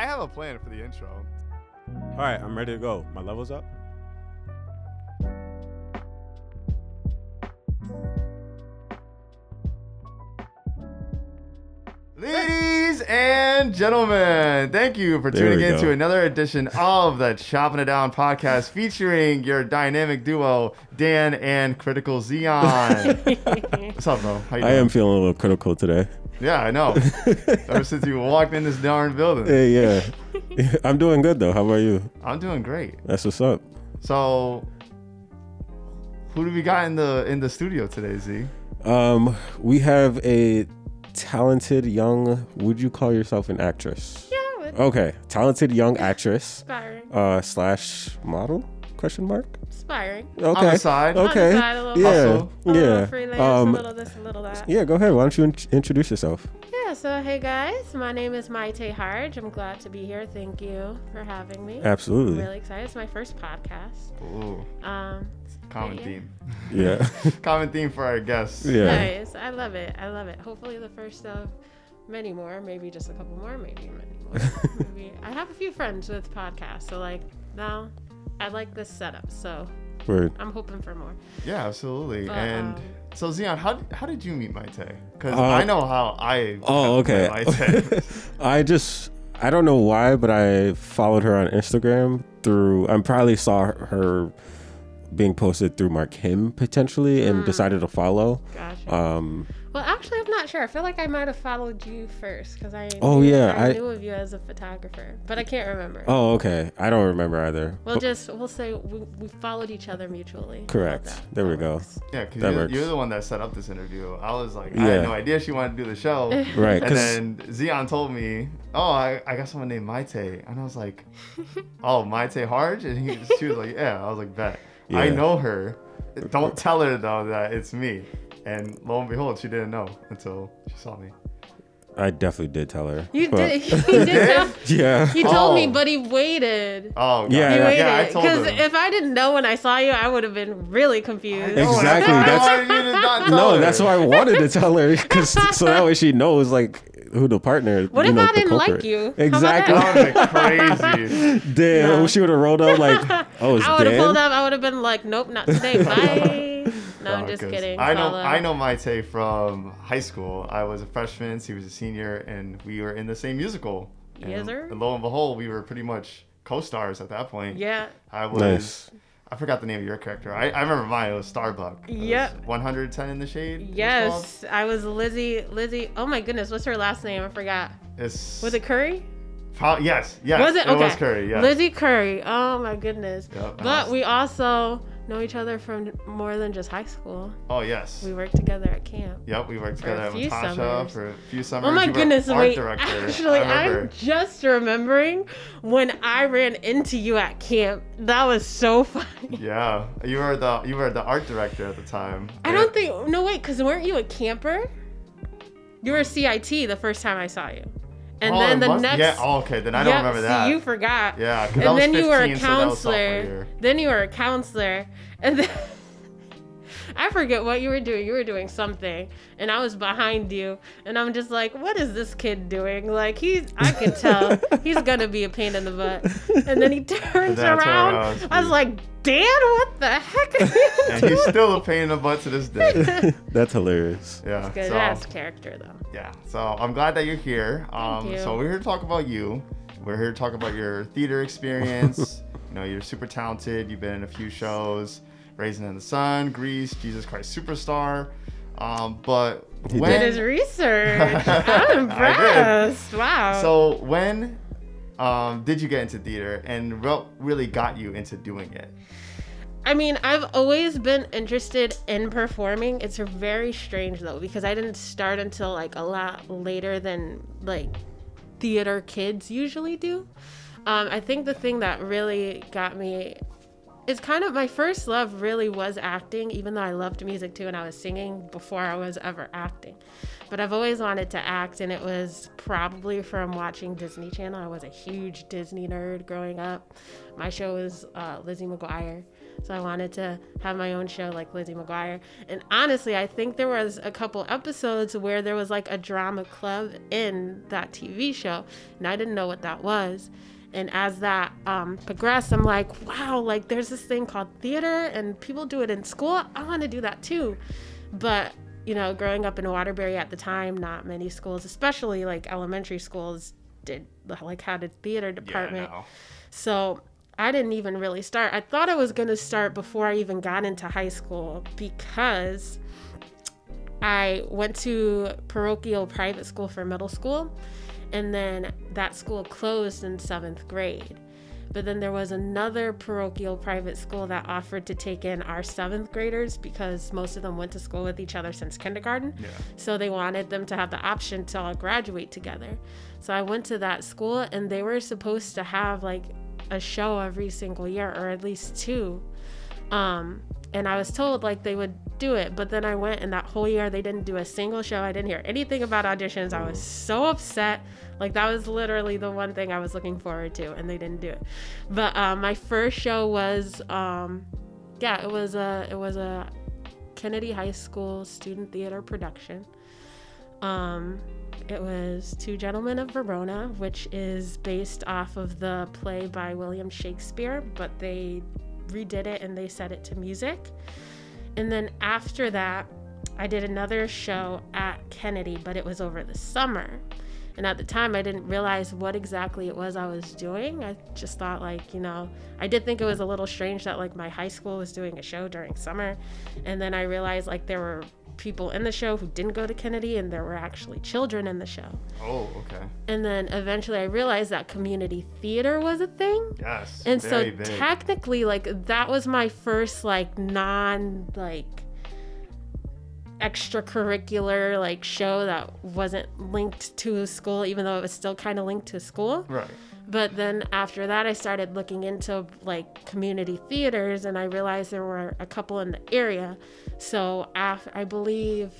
I have a plan for the intro. All right, I'm ready to go. My level's up. Ladies and gentlemen, thank you for tuning in go. to another edition of the Chopping It Down podcast featuring your dynamic duo, Dan and Critical Xeon. What's up, bro? I am feeling a little critical today. Yeah, I know. Ever since you walked in this darn building, Hey, yeah. I'm doing good though. How about you? I'm doing great. That's what's up. So, who do we got in the in the studio today, Z? Um, we have a talented young. Would you call yourself an actress? Yeah, with Okay, talented young actress. aspiring. Uh, slash model? Question mark. Aspiring. Okay. On the side. Okay. On the side, a little yeah. hustle. A little Yeah. freelance, Um. a little this, a little that. Yeah. Go ahead. Why don't you in- introduce yourself? Yeah, so hey guys, my name is Maite Harge. I'm glad to be here. Thank you for having me. Absolutely. I'm Absolutely. really excited. It's my first podcast. Ooh, Um, common yeah. theme. Yeah. Common theme for our guests. yeah. Nice. I love it. I love it. Hopefully the first of many more, maybe just a couple more, maybe many more. maybe I have a few friends with podcasts, so like now I like this setup, so Word. I'm hoping for more. Yeah, absolutely. But, and um, so, Zion, how how did you meet Maite? Because Uh, I know how I. Oh, okay. I just I don't know why, but I followed her on Instagram through. I probably saw her being posted through Mark Him potentially, and decided to follow. Gotcha. Um, Well, actually, I'm not sure. I feel like I might have followed you first because I. Oh, knew- yeah, I, I- knew of you as a photographer, but I can't remember. oh, okay. I don't remember either. We'll But- just we'll say we, we followed each other mutually. How about Correct. that? There we That go. yeah, because That you're, works. you're the one that set up this interview. I was like, I had no idea she wanted to do the show. Right, And then Zion told me, oh, I, I got someone named Maite. And I was like, oh, Maite Harge? And he, she was like, yeah. I was like, bet. I know her. Don't tell her, though, that it's me. And lo and behold, she didn't know until she saw me. I definitely did tell her. You but- did. He did. Tell, Yeah. he told me, Oh. but he waited. Oh, God. Yeah, He yeah. waited yeah, I told because him. if I didn't know when I saw you, I would have been really confused. No, Exactly, I that's- wanted you to not tell No, her. that's why I wanted to tell her, cause so that way she knows like who the partner. What you if know, I didn't like you? Exactly. that? That would have been crazy. Damn, No. she would have rolled up like, oh, it's I would have Dan. pulled up. I would have been like, nope, not today. Bye. No, I'm just 'cause kidding. I know Follow. I know Maite from high school. I was a freshman, he was a senior, and we were in the same musical. And, Yes, sir. and lo and behold, we were pretty much co-stars at that point. Yeah. I was. Nice. I forgot the name of your character. I, I remember mine. It was Starbuck. It was Yep. 110 in the shade. Yes, I was Lizzie. Lizzie. Oh my goodness, what's her last name? I forgot. called. It's. Was it Curry? Pro- yes. Yes. was it? It okay. was Curry. Yes. Lizzie Curry. Oh my goodness. Yep, but awesome. we also know each other from more than just high school. Oh yes. We worked together at camp. Yep. We worked together at Natasha summers. for a few oh summers. Oh my You goodness, wait. director. Actually, I'm just remembering when I ran into you at camp. That was so funny. Yeah, you were the you were the art director at the time. I don't think. No, wait, because weren't you a camper? You were CIT the first time I saw you. And Oh, then the must- next. Yeah. Oh, okay. Then I don't Yep, remember see, that. you forgot. Yeah, And then you were a 15, so that was sophomore counselor. then you were a counselor. And then I forget what you were doing. You were doing something. And I was behind you. And I'm just like, what is this kid doing? Like, he's, I can tell he's going to be a pain in the butt. And then he turns then I turn around. around, I was like, Dan, what the heck are you and doing? he's still a pain in the butt to this day. That's hilarious. Yeah. Good so, ass character, though. yeah. So I'm glad that you're here. Um, you. So we're here to talk about you. We're here to talk about your theater experience. you know, you're super talented. You've been in a few shows, Raisin in the Sun, Grease, Jesus Christ Superstar. Um, but He when Did his research. I'm impressed. Wow. so when um, did you get into theater, and what really got you into doing it? I mean, I've always been interested in performing. It's very strange though because I didn't start until like a lot later than like theater kids usually do. Um, I think the thing that really got me is kind of my first love really was acting, even though I loved music too and I was singing before I was ever acting. But I've always wanted to act, and it was probably from watching Disney Channel. I was a huge Disney nerd growing up. My show was uh, Lizzie McGuire. So I wanted to have my own show like Lizzie McGuire. And honestly, I think there was a couple episodes where there was like a drama club in that TV show, and I didn't know what that was. And as that um, progressed, I'm like, wow, like there's this thing called theater, and people do it in school. I want to do that too. But you know, growing up in Waterbury at the time, not many schools, especially like elementary schools, did like had a theater department. Yeah, no. So I didn't even really start. I thought I was going to start before I even got into high school because I went to parochial private school for middle school, and then that school closed in seventh grade. But then there was another parochial private school that offered to take in our seventh graders because most of them went to school with each other since kindergarten. Yeah. So they wanted them to have the option to all graduate together. So I went to that school and they were supposed to have like a show every single year or at least two. Um, and I was told like they would do it, but then I went and that whole year they didn't do a single show. I didn't hear anything about auditions. I was so upset. Like that was literally the one thing I was looking forward to, and they didn't do it. But um, my first show was, um, yeah, it was a it was a Kennedy High School student theater production. Um, it was Two Gentlemen of Verona, which is based off of the play by William Shakespeare, but they redid it and they set it to music. And then after that, I did another show at Kennedy, but it was over the summer. And at the time, I didn't realize what exactly it was I was doing. I just thought, like, you know, I did think it was a little strange that, like, my high school was doing a show during summer. And then I realized, like, there were people in the show who didn't go to Kennedy, and there were actually children in the show. Oh, okay. And then eventually I realized that community theater was a thing. Yes. And so big. technically like that was my first like non like extracurricular like show that wasn't linked to a school even though it was still kind of linked to school. Right. But then after that, I started looking into like community theaters, and I realized there were a couple in the area. So af- I believe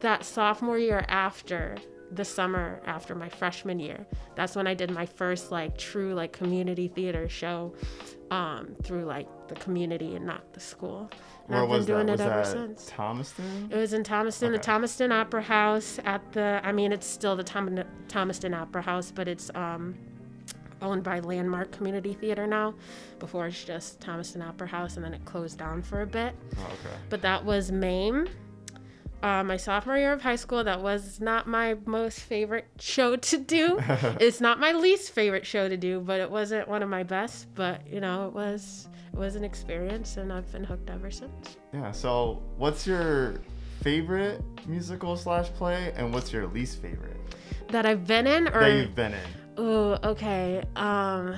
that sophomore year after the summer after my freshman year, that's when I did my first like true like community theater show um, through like the community and not the school. Where I've been was doing that? It ever since. Thomaston? It was in Thomaston, the Thomaston Opera House at the. I mean, it's still the Thom- Thomaston Opera House, but it's um, owned by Landmark Community Theater now. Before it's just Thomaston Opera House, and then it closed down for a bit. Oh, okay. But that was MAME. Uh, my sophomore year of high school, that was not my most favorite show to do. it's not my least favorite show to do, but it wasn't one of my best. But you know, it was it was an experience, and I've been hooked ever since. Yeah. So, what's your favorite musical slash play, and what's your least favorite That I've been in, or that you've been in? Oh, okay. Um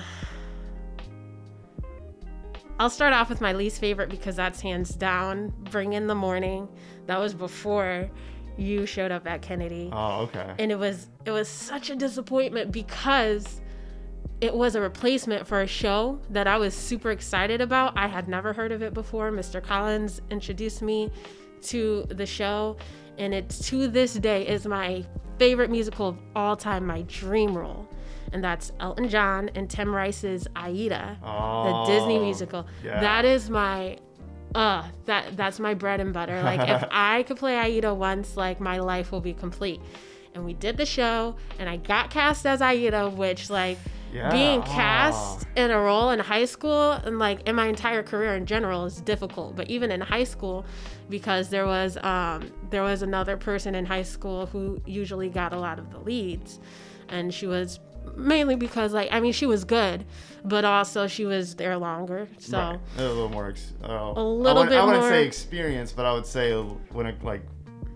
I'll start off with my least favorite because that's hands down Bring in the Morning. That was before you showed up at Kennedy. Oh, okay. And it was it was such a disappointment because it was a replacement for a show that I was super excited about. I had never heard of it before. Mr. Collins introduced me to the show and it to this day is my favorite musical of all time, my dream role. And that's Elton John and Tim Rice's Aida, Oh, the Disney musical. yeah. That is my uh that that's my bread and butter. Like if I could play Aida once, like my life will be complete. And we did the show and I got cast as Aida, which like Yeah. being Oh. cast in a role in high school and like in my entire career in general is difficult. But even in high school, because there was um there was another person in high school who usually got a lot of the leads. And she was mainly because like I mean she was good, but also she was there longer. So Right. a little more. Ex- oh. A little I bit I wouldn't more- say experience, but I would say when it, like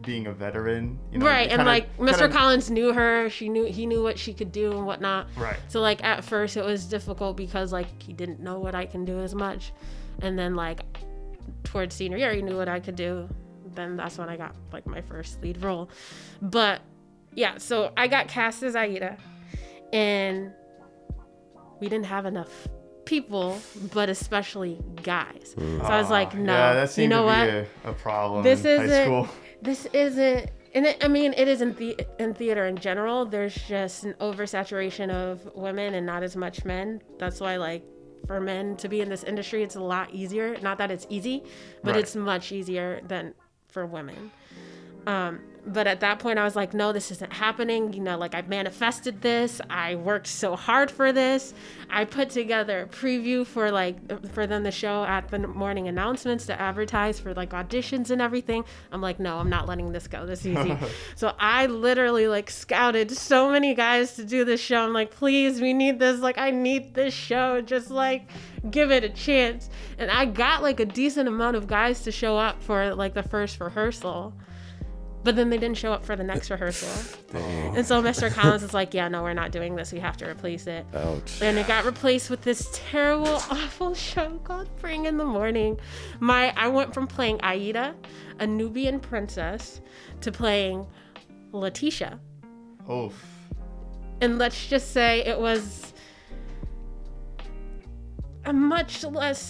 being a veteran. You know, right, and kinda- like Mr. kinda- Collins knew her. She knew he knew what she could do and whatnot. Right. So like at first it was difficult because like he didn't know what I can do as much, and then like towards senior year he knew what I could do. Then that's when I got like my first lead role. But yeah, so I got cast as Aida, and we didn't have enough people, but especially guys. So I was like, no, Yeah, that you know what? a, a problem this isn't this isn't and it, i mean it is in, the, in theater in general there's just an oversaturation of women and not as much men that's why like for men to be in this industry. It's a lot easier. Not that it's easy, but Right. it's much easier than for women. Um, but at that point, I was like, no, this isn't happening. You know, like I've manifested this. I worked so hard for this. I put together a preview for like for them to show at the morning announcements to advertise for like auditions and everything. I'm like, no, I'm not letting this go this easy. so I literally like scouted so many guys to do this show. I'm like, please, we need this. Like, I need this show. Just like give it a chance. And I got like a decent amount of guys to show up for like the first rehearsal. But then they didn't show up for the next rehearsal. Dang. And so Mr. Collins is like, yeah, no, we're not doing this. We have to replace it. Ouch. And it got replaced with this terrible, awful show called Bring in the Morning. My I went from playing Aida, a Nubian princess, to playing Letitia. Oof. And let's just say it was a much less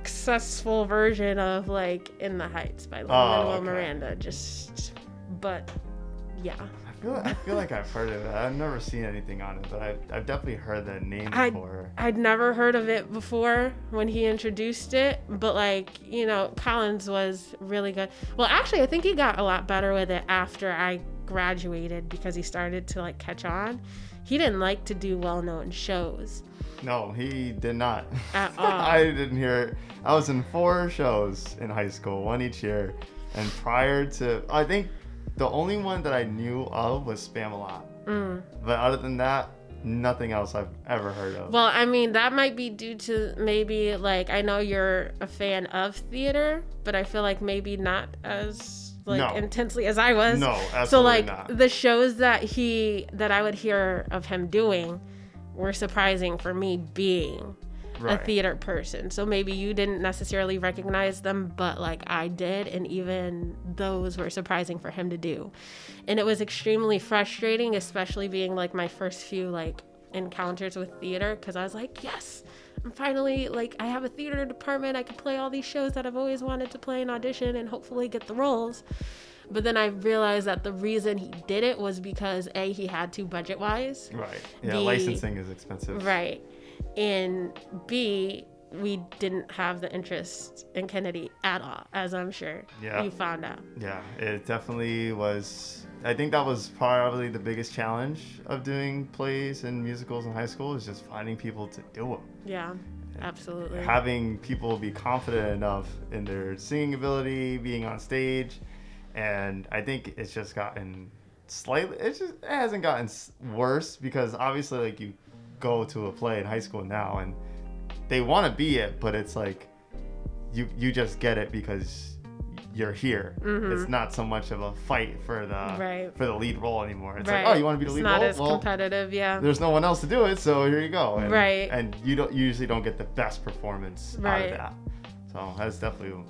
successful version of like In the Heights by Lin Oh, okay. Miranda. Just, but yeah. I feel, I feel like I've heard of it. I've never seen anything on it, but I've, I've definitely heard that name before. I'd never heard of it before when he introduced it, but like, you know, Collins was really good. Well, actually, I think he got a lot better with it after I graduated because he started to like catch on. He didn't like to do well known shows No, he did not. all. I didn't hear it. I was in four shows in high school, one each year. And prior to, I think the only one that I knew of was Spamalot. Mm. But other than that, nothing else I've ever heard of. Well, I mean, that might be due to maybe like I know you're a fan of theater, but I feel like maybe not as like No. intensely as I was. no, absolutely so like not. the shows that he that I would hear of him doing were surprising for me being a theater person. So maybe you didn't necessarily recognize them, but like I did and even those were surprising for him to do. And it was extremely frustrating, especially being like my first few like encounters with theater cuz I was like, "Yes, I'm finally like I have a theater department. I can play all these shows that I've always wanted to play and audition and hopefully get the roles." But then I realized that the reason he did it was because A, he had to budget wise. right. Yeah, the- licensing is expensive. Right. And B, we didn't have the interest in Kennedy at all, as I'm sure Yeah. you found out. Yeah, it definitely was. I think that was probably the biggest challenge of doing plays and musicals in high school is just finding people to do them. Yeah, absolutely. having people be confident enough in their singing ability, being on stage, and I think it's just gotten slightly. It just it hasn't gotten worse because obviously, like you go to a play in high school now, and they want to be it, but it's like you you just get it because you're here. It's not so much of a fight for the Mm-hmm. Right. for the lead role anymore. It's right. like, oh, you want to be the lead it's not role? as Well, competitive, yeah. there's no one else to do it, so here you go. And, Right. And you don't you usually don't get the best performance out of that. So that's definitely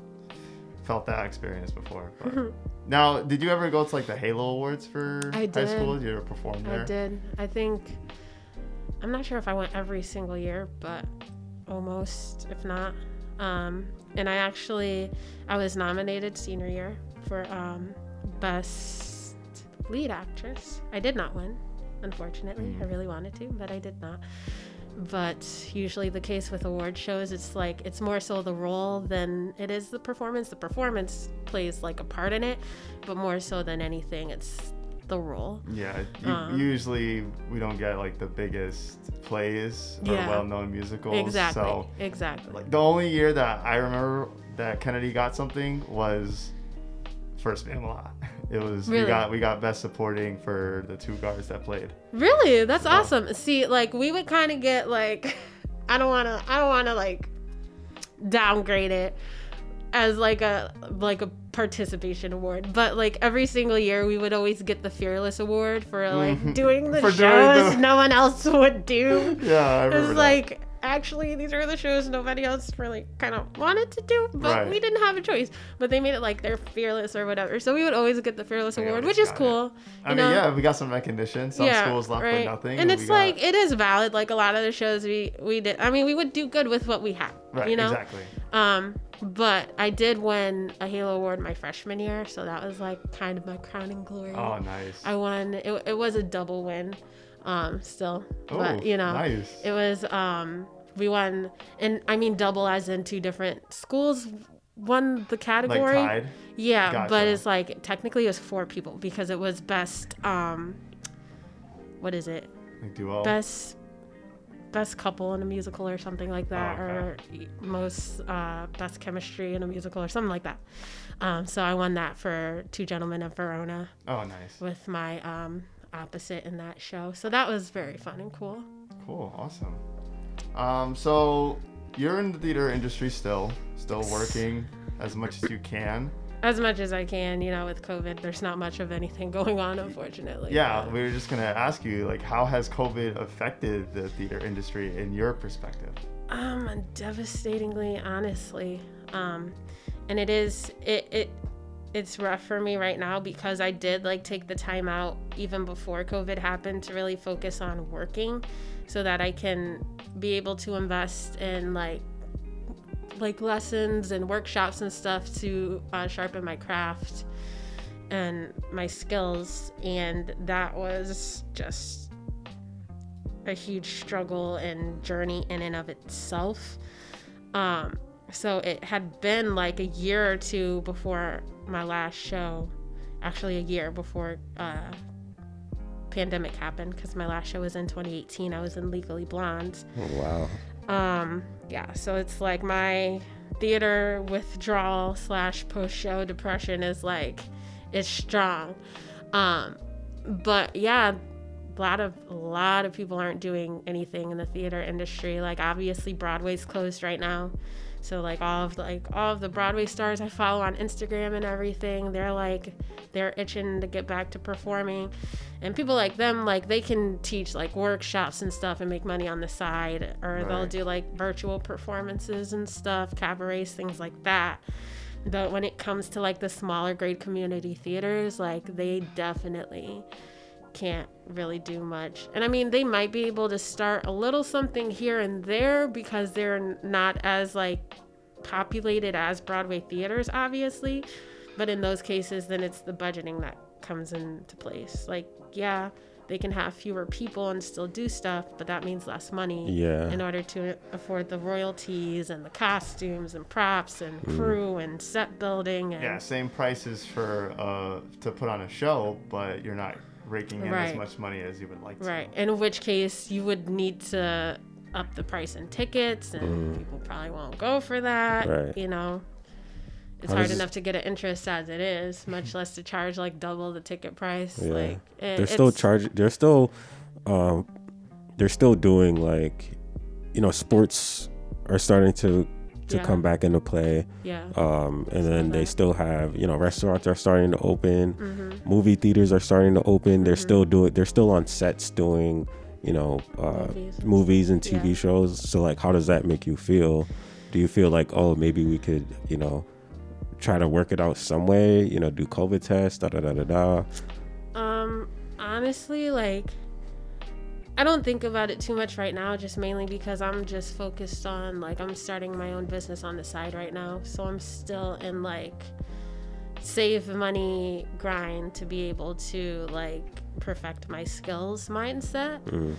felt that experience before. But. now, did you ever go to like the Halo Awards for I high did. school? Did you ever perform there? I did. I think I'm not sure if I went every single year, but almost, if not. Um, and I actually I was nominated senior year for um, best lead actress. I did not win, unfortunately. I really wanted to, but I did not. But usually the case with award shows, it's like it's more so the role than it is the performance. The performance plays like a part in it, but more so than anything, it's the role. Yeah. Uh. usually we don't get like the biggest plays or Yeah. well-known musicals. Exactly. So exactly. like the only year that I remember that Kennedy got something was first Spamalot. It was we got we got best supporting for the two guards that played. Really? That's awesome. See, like we would kind of get like I don't want to I don't want to like downgrade it as like a like a participation award, but like every single year we would always get the fearless award for like Mhm. doing the For doing shows the- no one else would do. Yeah, I remember It's that. like actually these are the shows nobody else really kind of wanted to do, but Right. we didn't have a choice. But they made it like they're fearless or whatever. So we would always get the fearless We award, which is got it. cool. I you mean, know? yeah, we got some recognition. Some schools left with nothing. And we it's got- like it is valid. Like a lot of the shows we we did. I mean, we would do good with what we had. right, you know. exactly. Um, but I did win a Halo award my freshman year, so that was like kind of my crowning glory. Oh, nice. I won. It, it was a double win. Um, still, oh, but you know, nice. it was um we won, and I mean double as in two different schools won the category. Like. Yeah, but it's like technically it was four people because it was best. Um, what is it? Like duo. Best best couple in a musical or something like that, Oh, or most uh, best chemistry in a musical or something like that. Um, so I won that for Two Gentlemen of Verona Oh, nice. with my um, opposite in that show. So that was very fun and cool. Cool. Awesome. Um, so you're in the theater industry still, still working as much as you can. As much as I can, you know, with COVID, there's not much of anything going on, unfortunately. Yeah, but- we were just gonna ask you, like, how has COVID affected the theater industry in your perspective? Um, devastatingly, honestly. Um, and it is it it it's rough for me right now because I did like take the time out even before COVID happened to really focus on working, so that I can be able to invest in like like lessons and workshops and stuff to uh, sharpen my craft and my skills and that was just a huge struggle and journey in and of itself. Um, so it had been like a year or two before my last show, actually a year before uh, pandemic happened because my last show was in 2018. I was in Legally Blonde. Oh, wow. Um, yeah, so it's like my theater withdrawal slash post show depression is like it's strong. Um, but yeah, a lot of a lot of people aren't doing anything in the theater industry. Like obviously Broadway's closed right now. So like all of like all of the Broadway stars I follow on Instagram and everything, they're like they're itching to get back to performing. And people like them like they can teach like workshops and stuff and make money on the side or they'll do like virtual performances and stuff, cabarets, things like that. But when it comes to like the smaller grade community theaters, like they definitely can't really do much. And I mean, they might be able to start a little something here and there because they're not as like populated as Broadway theaters, obviously. But in those cases, then it's the budgeting that comes into place. Like, yeah, they can have fewer people and still do stuff, but that means less money Yeah. in order to afford the royalties and the costumes and props and crew and set building and Yeah, same prices for uh to put on a show, but you're not raking in as Right. much money as you would like to. Right. In which case, you would need to up the price in tickets, and people probably won't go for that. Right. You know, it's How hard does- enough to get an interest as it is, much less to charge like double the ticket price. Yeah. Like it, they're still charging. They're still, um, they're still doing like, you know, sports are starting to to Yeah. come back into play. Yeah. Um, and then they still have, you know, restaurants are starting to open, Mm-hmm. movie theaters are starting to open. They're still doing, they're still on sets doing, you know, uh, Movies. movies and TV Yeah. shows. So like, how does that make you feel? Do you feel like, oh, maybe we could, you know, try to work it out some way? You know, do COVID tests, da da da da da. Um, honestly, like, I don't think about it too much right now, just mainly because I'm just focused on, like, I'm starting my own business on the side right now. So I'm still in, like, save money grind to be able to, like, perfect my skills mindset. Mm.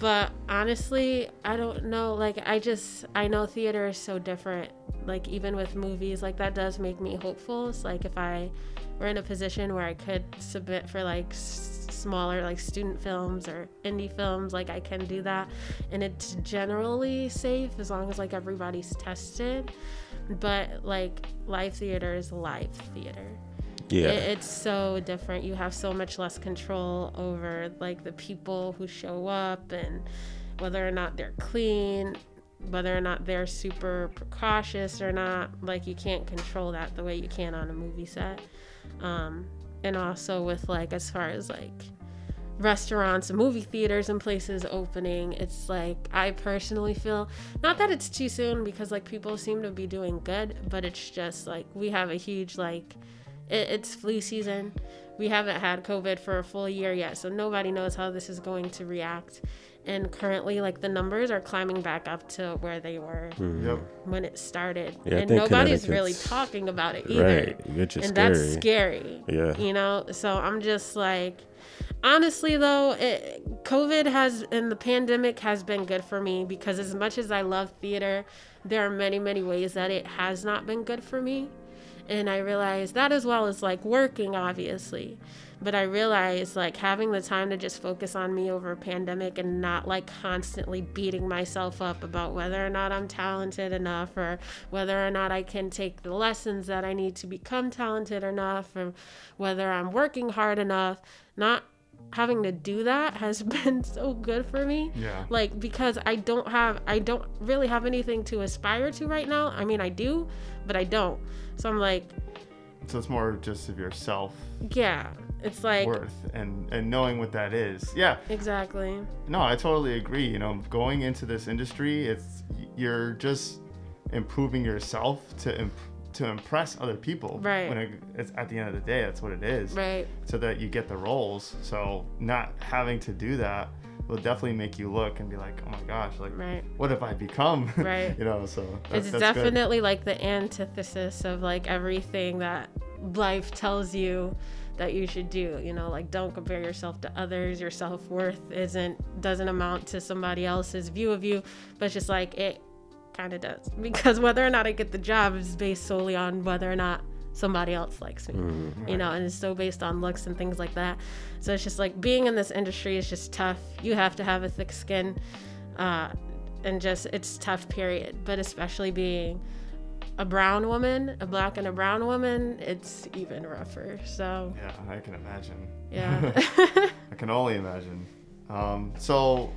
But honestly, I don't know. Like, I just, I know theater is so different. Like, even with movies, like, that does make me hopeful. It's like if I were in a position where I could submit for like smaller, like, student films or indie films, like, I can do that. And it's generally safe as long as, like, everybody's tested. But, like, live theater is live theater Yeah. it, it's so different you have so much less control over like the people who show up and whether or not they're clean whether or not they're super precautious or not like you can't control that the way you can on a movie set um, and also with like as far as like restaurants and movie theaters and places opening it's like i personally feel not that it's too soon because like people seem to be doing good but it's just like we have a huge like it, it's flu season. We haven't had covid for a full year yet so nobody knows how this is going to react and currently like the numbers are climbing back up to where they were Yep. when it started Yeah, and nobody's really talking about it either Right. Which is and scary. that's scary Yeah. you know so i'm just like honestly though it, covid has and the pandemic has been good for me because as much as i love theater there are many many ways that it has not been good for me and i realized that as well as like working obviously but i realized like having the time to just focus on me over a pandemic and not like constantly beating myself up about whether or not i'm talented enough or whether or not i can take the lessons that i need to become talented enough or whether i'm working hard enough not having to do that has been so good for me. Yeah. Like because I don't have I don't really have anything to aspire to right now. I mean I do, but I don't. So I'm like, So it's more just of yourself. yeah. It's like worth and and knowing what that is. Yeah. exactly. No, I totally agree. You know, going into this industry, it's you're just improving yourself to imp- to impress other people. Right. When it, it's at the end of the day, that's what it is. Right. So that you get the roles. So not having to do that will definitely make you look and be like, oh my gosh, like Right. what have I become? Right. you know. So that's, it's that's good. definitely like the antithesis of like everything that life tells you that you should do you know like don't compare yourself to others. Your self-worth isn't doesn't amount to somebody else's view of you but it's just like it kind of does. Because whether or not i get the job is based solely on whether or not somebody else likes me you know and it's so based on looks and things like that. So it's just like being in this industry is just tough. You have to have a thick skin uh, and just it's tough period. But especially being a brown woman a black and a brown woman it's even rougher so Yeah, I can imagine. yeah I can only imagine. Um, so,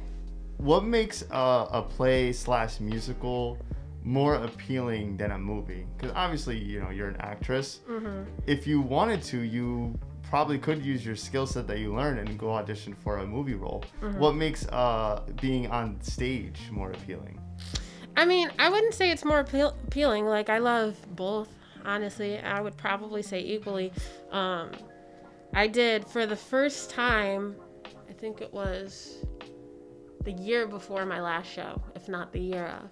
what makes a, a play slash musical more appealing than a movie? Because obviously, you know, you're an actress. If you wanted to, you probably could use your skill set that you learned and go audition for a movie role. What makes uh, being on stage more appealing? I mean i wouldn't say it's more appeal- appealing. Like i love both honestly. I would probably say equally. Um i did for the first time i think it was the year before my last show if not the year of.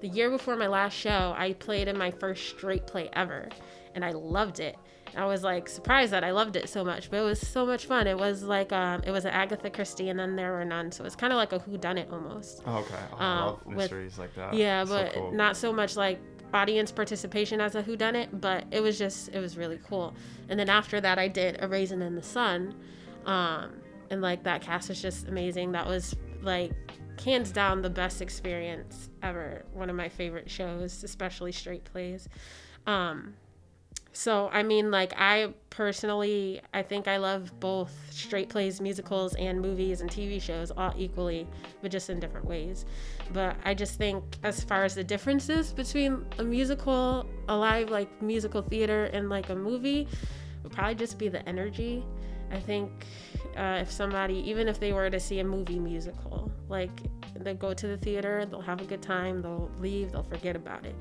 The year before my last show, I played in my first straight play ever, and I loved it. I was like surprised that I loved it so much, but it was so much fun. It was like um, it was an Agatha Christie, and then there were none, so it's kind of like a who done it almost. Oh, okay, oh, I Um, love with- mysteries like that. Yeah, So but cool. not so much like audience participation as a who done it, but it was just it was really cool. And then after that, I did a Raisin in the Sun, um, and like that cast was just amazing. That was like hands down the best experience ever. One of my favorite shows, especially straight plays. Um, so I mean, like I personally, I think I love both straight plays, musicals, and movies and TV shows all equally, but just in different ways. But I just think, as far as the differences between a musical, a live like musical theater, and like a movie, would probably just be the energy. I think uh, if somebody, even if they were to see a movie musical, like they go to the theater, they'll have a good time, they'll leave, they'll forget about it.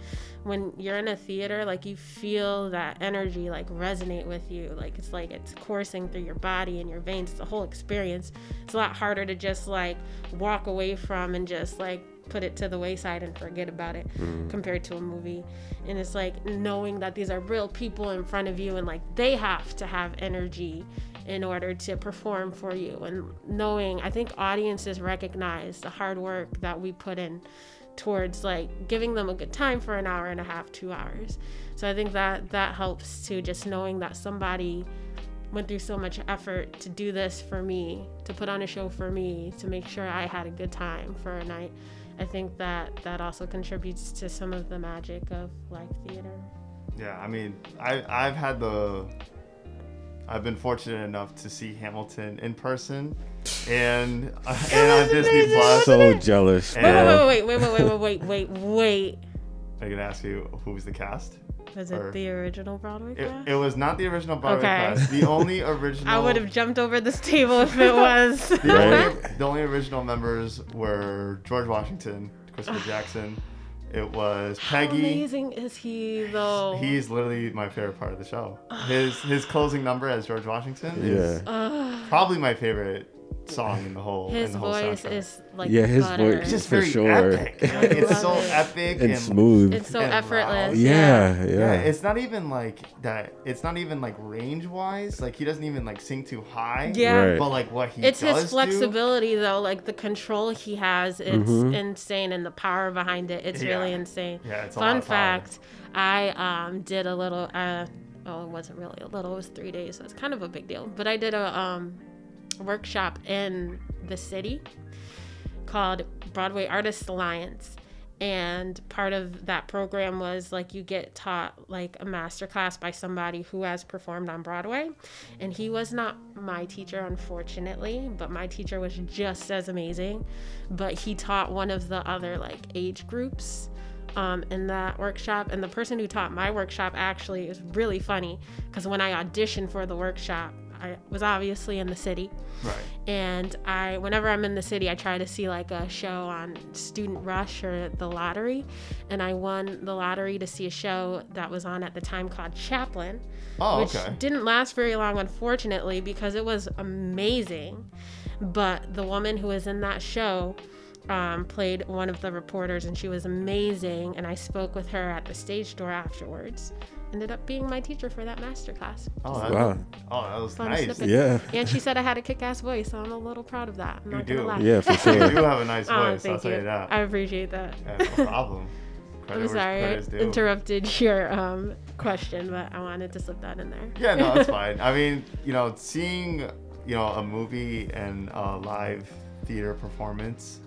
When you're in a theater, like you feel that energy like resonate with you. Like it's like it's coursing through your body and your veins. It's a whole experience. It's a lot harder to just like walk away from and just like put it to the wayside and forget about it mm. compared to a movie. And it's like knowing that these are real people in front of you and like they have to have energy in order to perform for you and knowing I think audiences recognize the hard work that we put in towards like giving them a good time for an hour and a half, 2 hours. So I think that that helps too just knowing that somebody went through so much effort to do this for me, to put on a show for me, to make sure I had a good time for a night. I think that that also contributes to some of the magic of live theater. Yeah, I mean, I I've had the I've been fortunate enough to see Hamilton in person and uh, and on Disney Plus. So jealous, Wait, Wait, bro. wait, wait, wait, wait, wait, wait, wait, wait, wait. I can ask you who's the cast? Was Or- it the original Broadway It, cast? it was not the original Broadway Okay. cast. The only original I would have jumped over this table if it was. the, only, the only original members were George Washington, Christopher Jackson. It was How Peggy. amazing is he though? He's literally my favorite part of the show. His his closing number as George Washington is probably my favorite song in the whole. His in the whole voice soundtrack. is like Yeah, his butter. voice It's just for very sure. epic. It's so it. epic and smooth. It's so effortless. yeah, yeah. Yeah, it's not even like that. It's not even like range wise. Like he doesn't even like sing too high. Yeah. Right. But like what he does. It's does his do- flexibility though, like the control he has, it's insane, and the power behind it, it's really insane. Yeah, it's a lot Fun of fact: I um did a little. Uh, oh, it wasn't really a little. It was three days, so it's kind of a big deal. But I did a um workshop in the city called Broadway Artists Alliance. And part of that program was like you get taught like a master class by somebody who has performed on Broadway. And he was not my teacher, unfortunately, but my teacher was just as amazing. But he taught one of the other like age groups um, in that workshop. And the person who taught my workshop actually is really funny because when I auditioned for the workshop, I was obviously in the city Right. and I whenever I'm in the city, I try to see like a show on Student Rush or the lottery, and I won the lottery to see a show that was on at the time called Chaplin, Oh, which okay. didn't last very long, unfortunately, because it was amazing. But the woman who was in that show um, played one of the reporters, and she was amazing. And I spoke with her at the stage door afterwards. Ended up being my teacher for that master class. Oh, that, Wow. oh, that was Fun nice. snippet. Yeah. And she said I had a kick-ass voice, so I'm a little proud of that. I'm You not do. gonna lie. Yeah, for You do have a nice Oh, voice. thank I'll tell you. you that. I appreciate that. Yeah, no problem. Credit I'm sorry I interrupted your um, question, but I wanted to slip that in there. Yeah, no, it's fine. I mean, you know, seeing you know a movie and a live theater performance,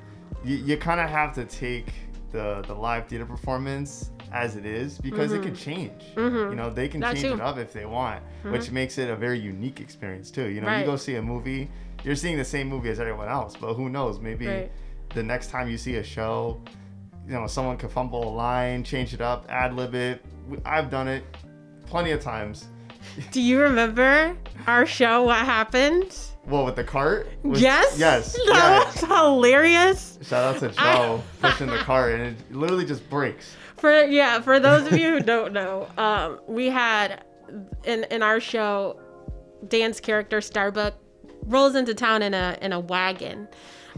you, you kind of have to take the the live theater performance as it is because it can change. You know, they can Mm-hmm. That change too. Mm-hmm. it up if they want, which makes it a very unique experience too. You know, Right. you go see a movie, you're seeing the same movie as everyone else, but who knows? Maybe Right. the next time you see a show, you know, someone could fumble a line, change it up, ad lib it. I've done it plenty of times. Do you remember our show? What happened? What with the cart? Was- yes. Yes. That yeah. was hilarious. Shout out to Joe pushing the cart and it literally just breaks. For yeah, for those of you who don't know, um, we had in in our show, Dan's character Starbuck rolls into town in a in a wagon.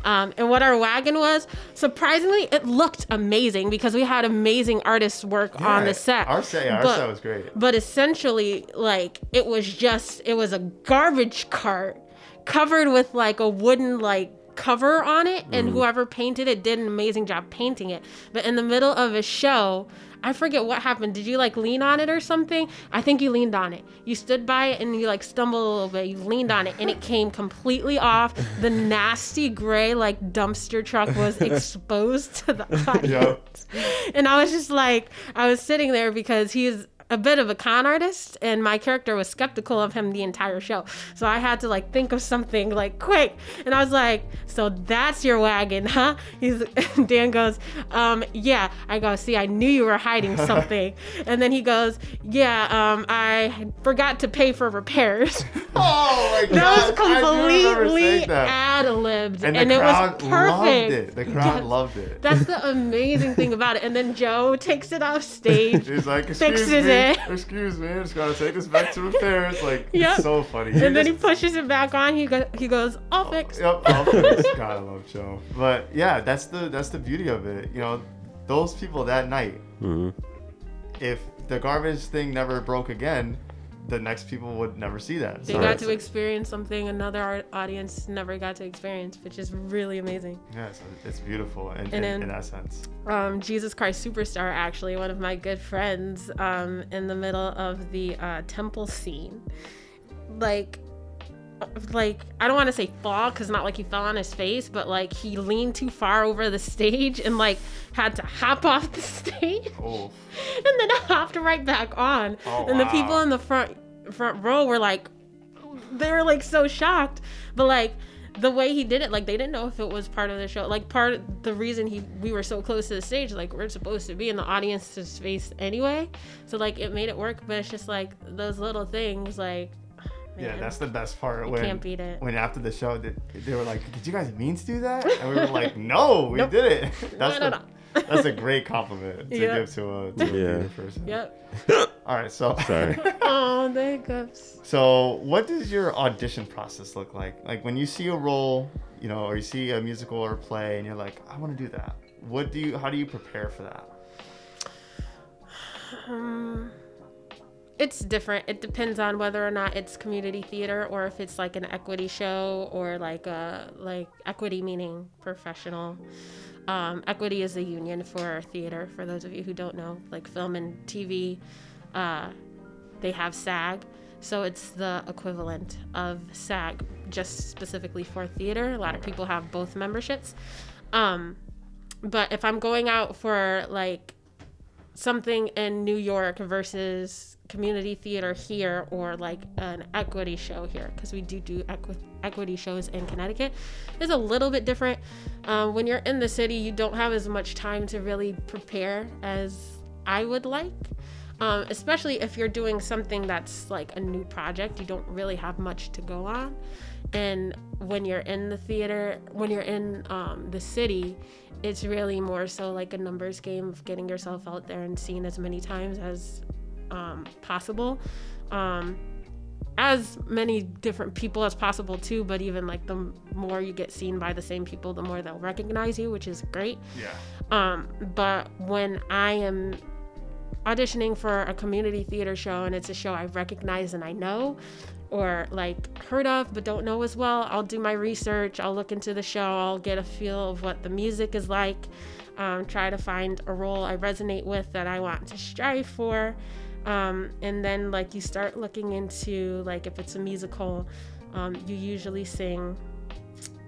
Um, and what our wagon was, surprisingly, it looked amazing because we had amazing artists work on the set. Our set, yeah, our But- set was great. But essentially, like it was just it was a garbage cart covered with like a wooden like cover on it, and mm-hmm. whoever painted it did an amazing job painting it. But in the middle of a show, I forget what happened. Did you like lean on it or something? I think you leaned on it. You stood by it and you like stumbled a little bit. You leaned on it and it came completely off. The nasty gray like dumpster truck was exposed to the audience. And I was just like, I was sitting there because he's a bit of a con artist and my character was skeptical of him the entire show. So I had to like think of something like quick. And I was like, so that's your wagon, huh? He's Dan goes, um, yeah. I go, see, I knew you were hiding something. and then he goes, yeah, um, I forgot to pay for repairs. Oh my god, that was I do remember completely ad libbed. And, And, it was perfect. loved it. The crowd loved it. That's the amazing thing about it. And then Joe takes it off stage. He's like, fixes me, it. excuse me, just gotta take this back to repairs. Like, Yep. it's so funny. and then he pushes it back on. He go, he goes, all fixed. Yep, I'll fix. God, I love Joe. But yeah, that's the that's the beauty of it. You know, those people that night, Mhm. if the garbage thing never broke again, the next people would never see that. They So got to experience something another audience never got to experience, which is really amazing. Yes, it's, it's beautiful in, And in, then- in that sense. Um, Jesus Christ Superstar, actually, one of my good friends, um, in the middle of the uh, temple scene, like, like I don't want to say fall because not like he fell on his face, but like he leaned too far over the stage and like had to hop off the stage. Oh, and then hopped right back on. Oh, and the people in the front front row were like, they were like so shocked. But like the way he did it, like they didn't know if it was part of the show. Like part of the reason he we were so close to the stage, like we're supposed to be in the audience's face anyway. So like it made it work. But it's just like those little things, like. Yeah, that's the best part. You when, can't beat it. When after the show, they, they were like, "Did you guys mean to do that?" And we were like, "No, we Nope. did it." That's No, no, the, no. that's a great compliment to Yep. give to a, to a Yeah. theater person. Yep. All right, so Sorry. oh, the hiccups. so what does your audition process look like? Like when you see a role, you know, or you see a musical or a play, and you're like, I want to do that. What do you? How do you prepare for that? Um, it's different. It depends on whether or not it's community theater or if it's like an equity show or like a like equity meaning professional. Um, equity is a union for theater. For those of you who don't know, like film and TV, uh, they have SAG, so it's the equivalent of SAG, just specifically for theater. A lot of people have both memberships. Um, but if I'm going out for like something in New York versus community theater here or like an equity show here because we do do equi- equity shows in Connecticut is a little bit different. Um, when you're in the city, you don't have as much time to really prepare as I would like. Um, especially if you're doing something that's like a new project, you don't really have much to go on. And when you're in the theater, when you're in um, the city, it's really more so like a numbers game of getting yourself out there and seen as many times as um, possible. Um, as many different people as possible too, but even like the more you get seen by the same people, the more they'll recognize you, which is great. Yeah. Um, but when I am auditioning for a community theater show and it's a show I recognize and I know, or like heard of but don't know as well, I'll do my research. I'll look into the show. I'll get a feel of what the music is like. Um, try to find a role I resonate with that I want to strive for. Um, and then like you start looking into like if it's a musical, um, you usually sing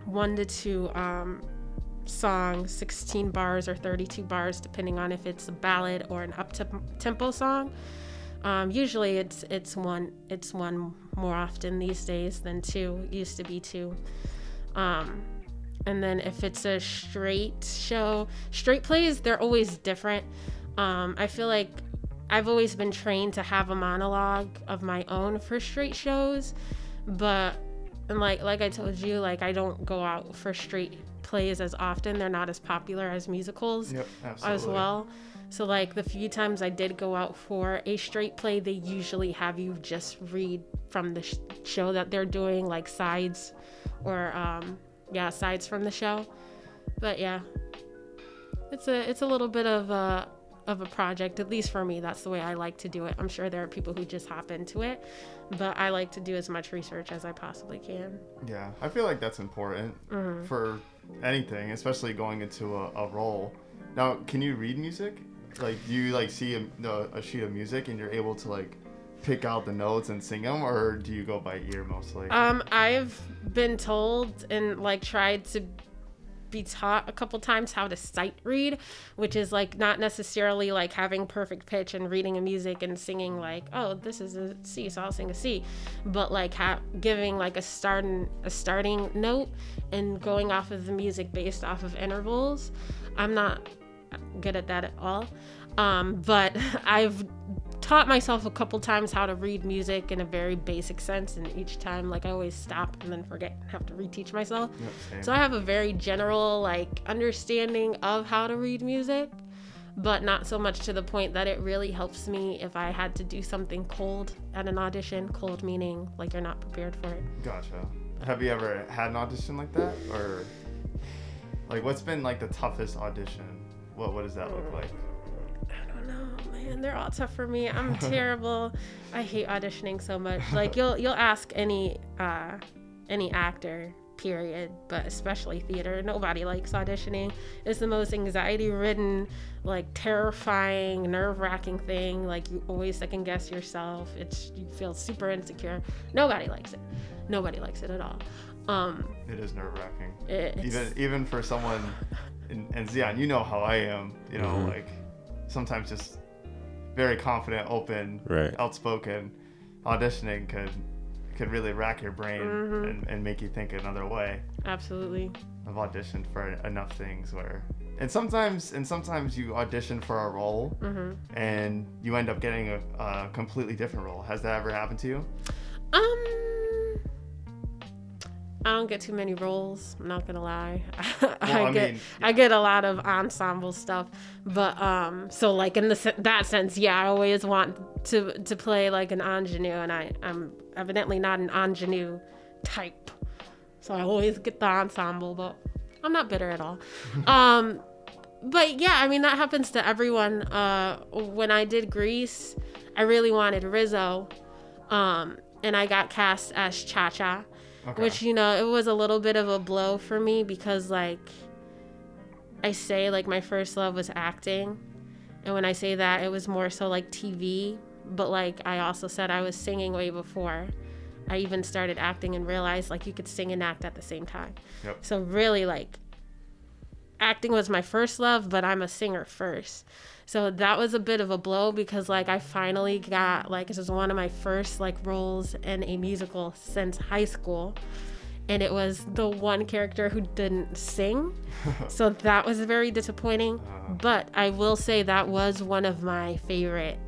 one to two um, songs, 16 bars or 32 bars, depending on if it's a ballad or an up tempo song. Um, usually it's it's one it's one more often these days than two. Used to be two. Um, and then if it's a straight show, straight plays they're always different. Um, I feel like I've always been trained to have a monologue of my own for straight shows, but and like like I told you, like I don't go out for straight plays as often. They're not as popular as musicals Yep. as well. So like the few times I did go out for a straight play, they usually have you just read from the sh- show that they're doing, like sides, or um, yeah, sides from the show. But yeah, it's a it's a little bit of a of a project, at least for me. That's the way I like to do it. I'm sure there are people who just hop into it, but I like to do as much research as I possibly can. Yeah, I feel like that's important Mm-hmm. for anything, especially going into a, a role. Now, can you read music? Like, do you like see a, a sheet of music and you're able to like pick out the notes and sing them, or do you go by ear mostly? Um, I've been told and like tried to be taught a couple times how to sight read, which is like not necessarily like having perfect pitch and reading a music and singing like, oh, this is a C, so I'll sing a C, but like ha- giving like a starting a starting note and going off of the music based off of intervals. I'm not good at that at all. Um, but I've taught myself a couple times how to read music in a very basic sense, and each time, like, I always stop and then forget and have to reteach myself. Yep. So I have a very general, like, understanding of how to read music, but not so much to the point that it really helps me if I had to do something cold at an audition. Cold meaning, like, you're not prepared for it. Gotcha. Have you ever had an audition like that, or like what's been like the toughest audition? What what does that look hmm. like? I don't know, man. They're all tough for me. I'm terrible. I hate auditioning so much. Like you'll you'll ask any uh any actor, period, but especially theater. Nobody likes auditioning. It's the most anxiety ridden, like terrifying, nerve wracking thing. Like you always second guess yourself. It's you feel super insecure. Nobody likes it. Nobody likes it at all. Um It is nerve wracking. Even even for someone, and, and Zion, you know how I am. You know, Mhm. like sometimes just very confident, open, Right. outspoken. Auditioning could could really rack your brain Mhm. and, and make you think another way. absolutely. I've auditioned for enough things where, and sometimes and sometimes you audition for a role hmm and you end up getting a, a completely different role. Has that ever happened to you? Um, I don't get too many roles. I'm not gonna lie. Well, I, I get mean, I get a lot of ensemble stuff, but um, so like in the that sense, yeah, I always want to to play like an ingenue, and I I'm evidently not an ingenue type, so I always get the ensemble, but I'm not bitter at all. um, but yeah, I mean that happens to everyone. Uh, when I did Grease, I really wanted Rizzo, um, and I got cast as Cha Cha, Okay. which you know it was a little bit of a blow for me because like I say like my first love was acting, and when I say that it was more so like TV, but like I also said I was singing way before. I even started acting and realized like you could sing and act at the same time. Yep. So really like acting was my first love, but I'm a singer first. So that was a bit of a blow because like I finally got like this was one of my first like roles in a musical since high school. And it was the one character who didn't sing. so that was very disappointing. Uh-huh. But I will say that was one of my favorite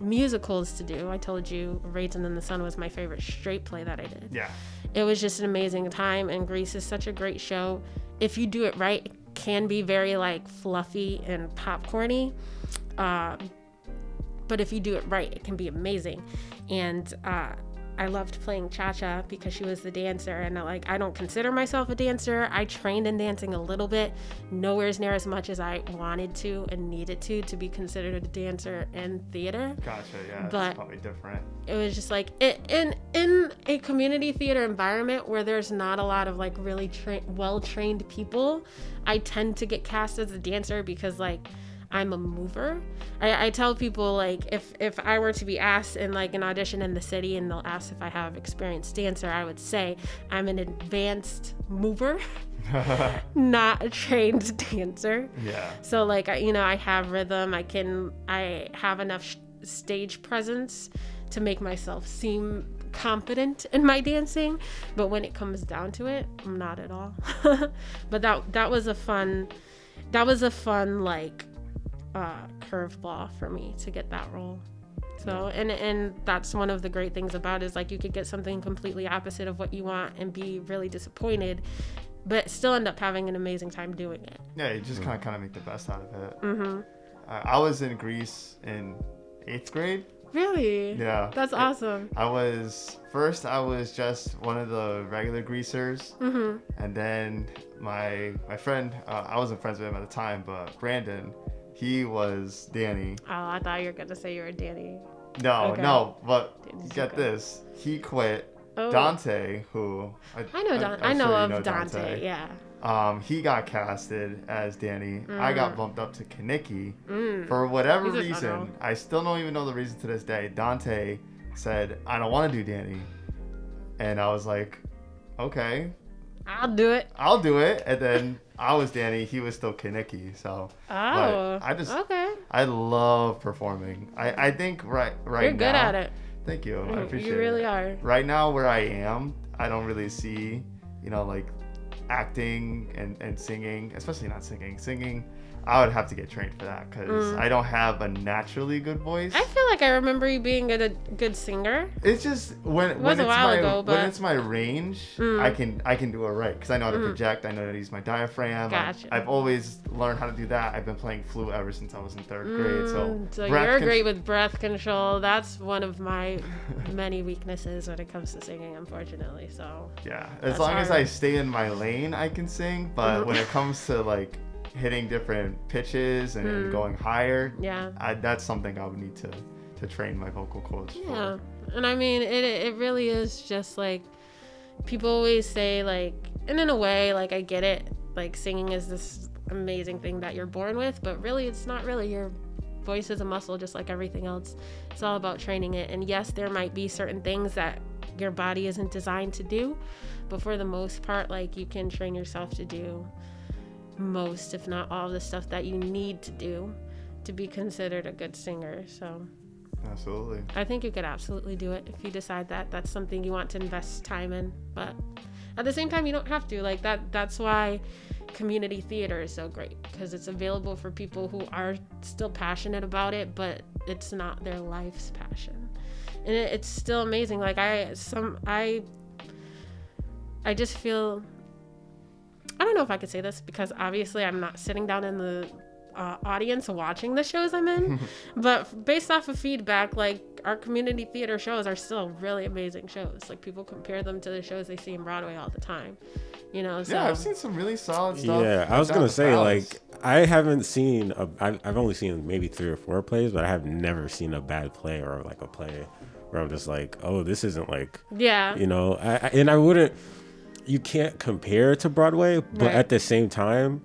musicals to do. I told you Raisin in the Sun was my favorite straight play that I did yeah. it was just an amazing time and grease is such a great show if you do it right it can be very like fluffy and popcorny um, but if you do it right it can be amazing. And uh, i loved playing cha-cha because she was the dancer and uh, like i don't consider myself a dancer i trained in dancing a little bit nowhere near as much as i wanted to and needed to to be considered a dancer in theater Gotcha. Yeah. It's But- probably different. it was just like it, in in a community theater environment where there's not a lot of like really tra- well trained people i tend to get cast as a dancer because like i'm a mover I, I tell people like if if i were to be asked in like an audition in the city and they'll ask if i have experienced dancer i would say i'm an advanced mover not a trained dancer Yeah. so like I, you know, I have rhythm. I can I have enough sh- stage presence to make myself seem confident in my dancing, but when it comes down to it, I'm not at all. but that that was a fun that was a fun like uh curveball for me to get that role. So and and that's one of the great things about it is like you could get something completely opposite of what you want and be really disappointed, but still end up having an amazing time doing it. Yeah. You just kind of kind of make the best out of it. Mm-hmm. I, I was in Grease in eighth grade. Really? Yeah. That's It- awesome. I was first. I was just one of the regular greasers, Mm-hmm. and then my my friend. Uh, I wasn't friends with him at the time, but Brandon, he was Danny. Oh, I thought you were gonna say you were Danny. No, Okay. no, but Danny get Zuko. this. He quit. Oh. Dante, who I know. Don- I, I'm know sure you of know Dante. Yeah. Um, he got casted as Danny. I got Mm. bumped up to Kenickie. Mm. For whatever He's reason, I still don't even know the reason to this day. Dante said, I don't want to do Danny. And I was like, okay, I'll do it. I'll do it. And then I was Danny, he was still Kenickie. So Oh. I just- okay. I love performing. I, I think right right now, You're good at it. Thank you. I appreciate you really it. are. Right now where I am, I don't really see, you know, like acting and, and singing, especially not singing. Singing, I would have to get trained for that because Mm. I don't have a naturally good voice. I feel like I remember you being a good singer. It's just when was when a it's my ago, when it's my range, Mm. I can I can do it right because I know how to Mm. project. I know how to use my diaphragm. I've- Gotcha. I've, always learned how to do that. I've been playing flute ever since I was in third grade. So, Mm, so you're con- great with breath control. That's one of my many weaknesses when it comes to singing, unfortunately. So Yeah, as long as. I stay in my lane, I can sing. But Mhm. when it comes to like hitting different pitches and, Mm. going higher, yeah. I, that's something I would need to to train my vocal cords for. Yeah, and I mean, it it really is just like people always say like, and in a way, like I get it. Like singing is this amazing thing that you're born with, but really, it's not really. Your voice is a muscle, just like everything else. It's all about training it. And yes, there might be certain things that your body isn't designed to do, but for the most part, like you can train yourself to do most, if not all, the stuff that you need to do to be considered a good singer. So. Absolutely. I think you could absolutely do it if you decide that that's something you want to invest time in. But at the same time, you don't have to. Like that. That's why community theater is so great because it's available for people who are still passionate about it, but it's not their life's passion, and it, it's still amazing. Like I some I I just feel I don't know if I could say this because obviously I'm not sitting down in the uh, audience watching the shows I'm in, but based off of feedback, like our community theater shows are still really amazing shows. Like people compare them to the shows they see in Broadway all the time, you know. So Yeah, I've seen some really solid stuff. Yeah, I was gonna say Palace. like I haven't seen a. I've, I've only seen maybe three or four plays, but I have never seen a bad play or like a play where I'm just like, oh, this isn't like yeah, you know. I, I and I wouldn't. You can't compare to Broadway, but Right. at the same time,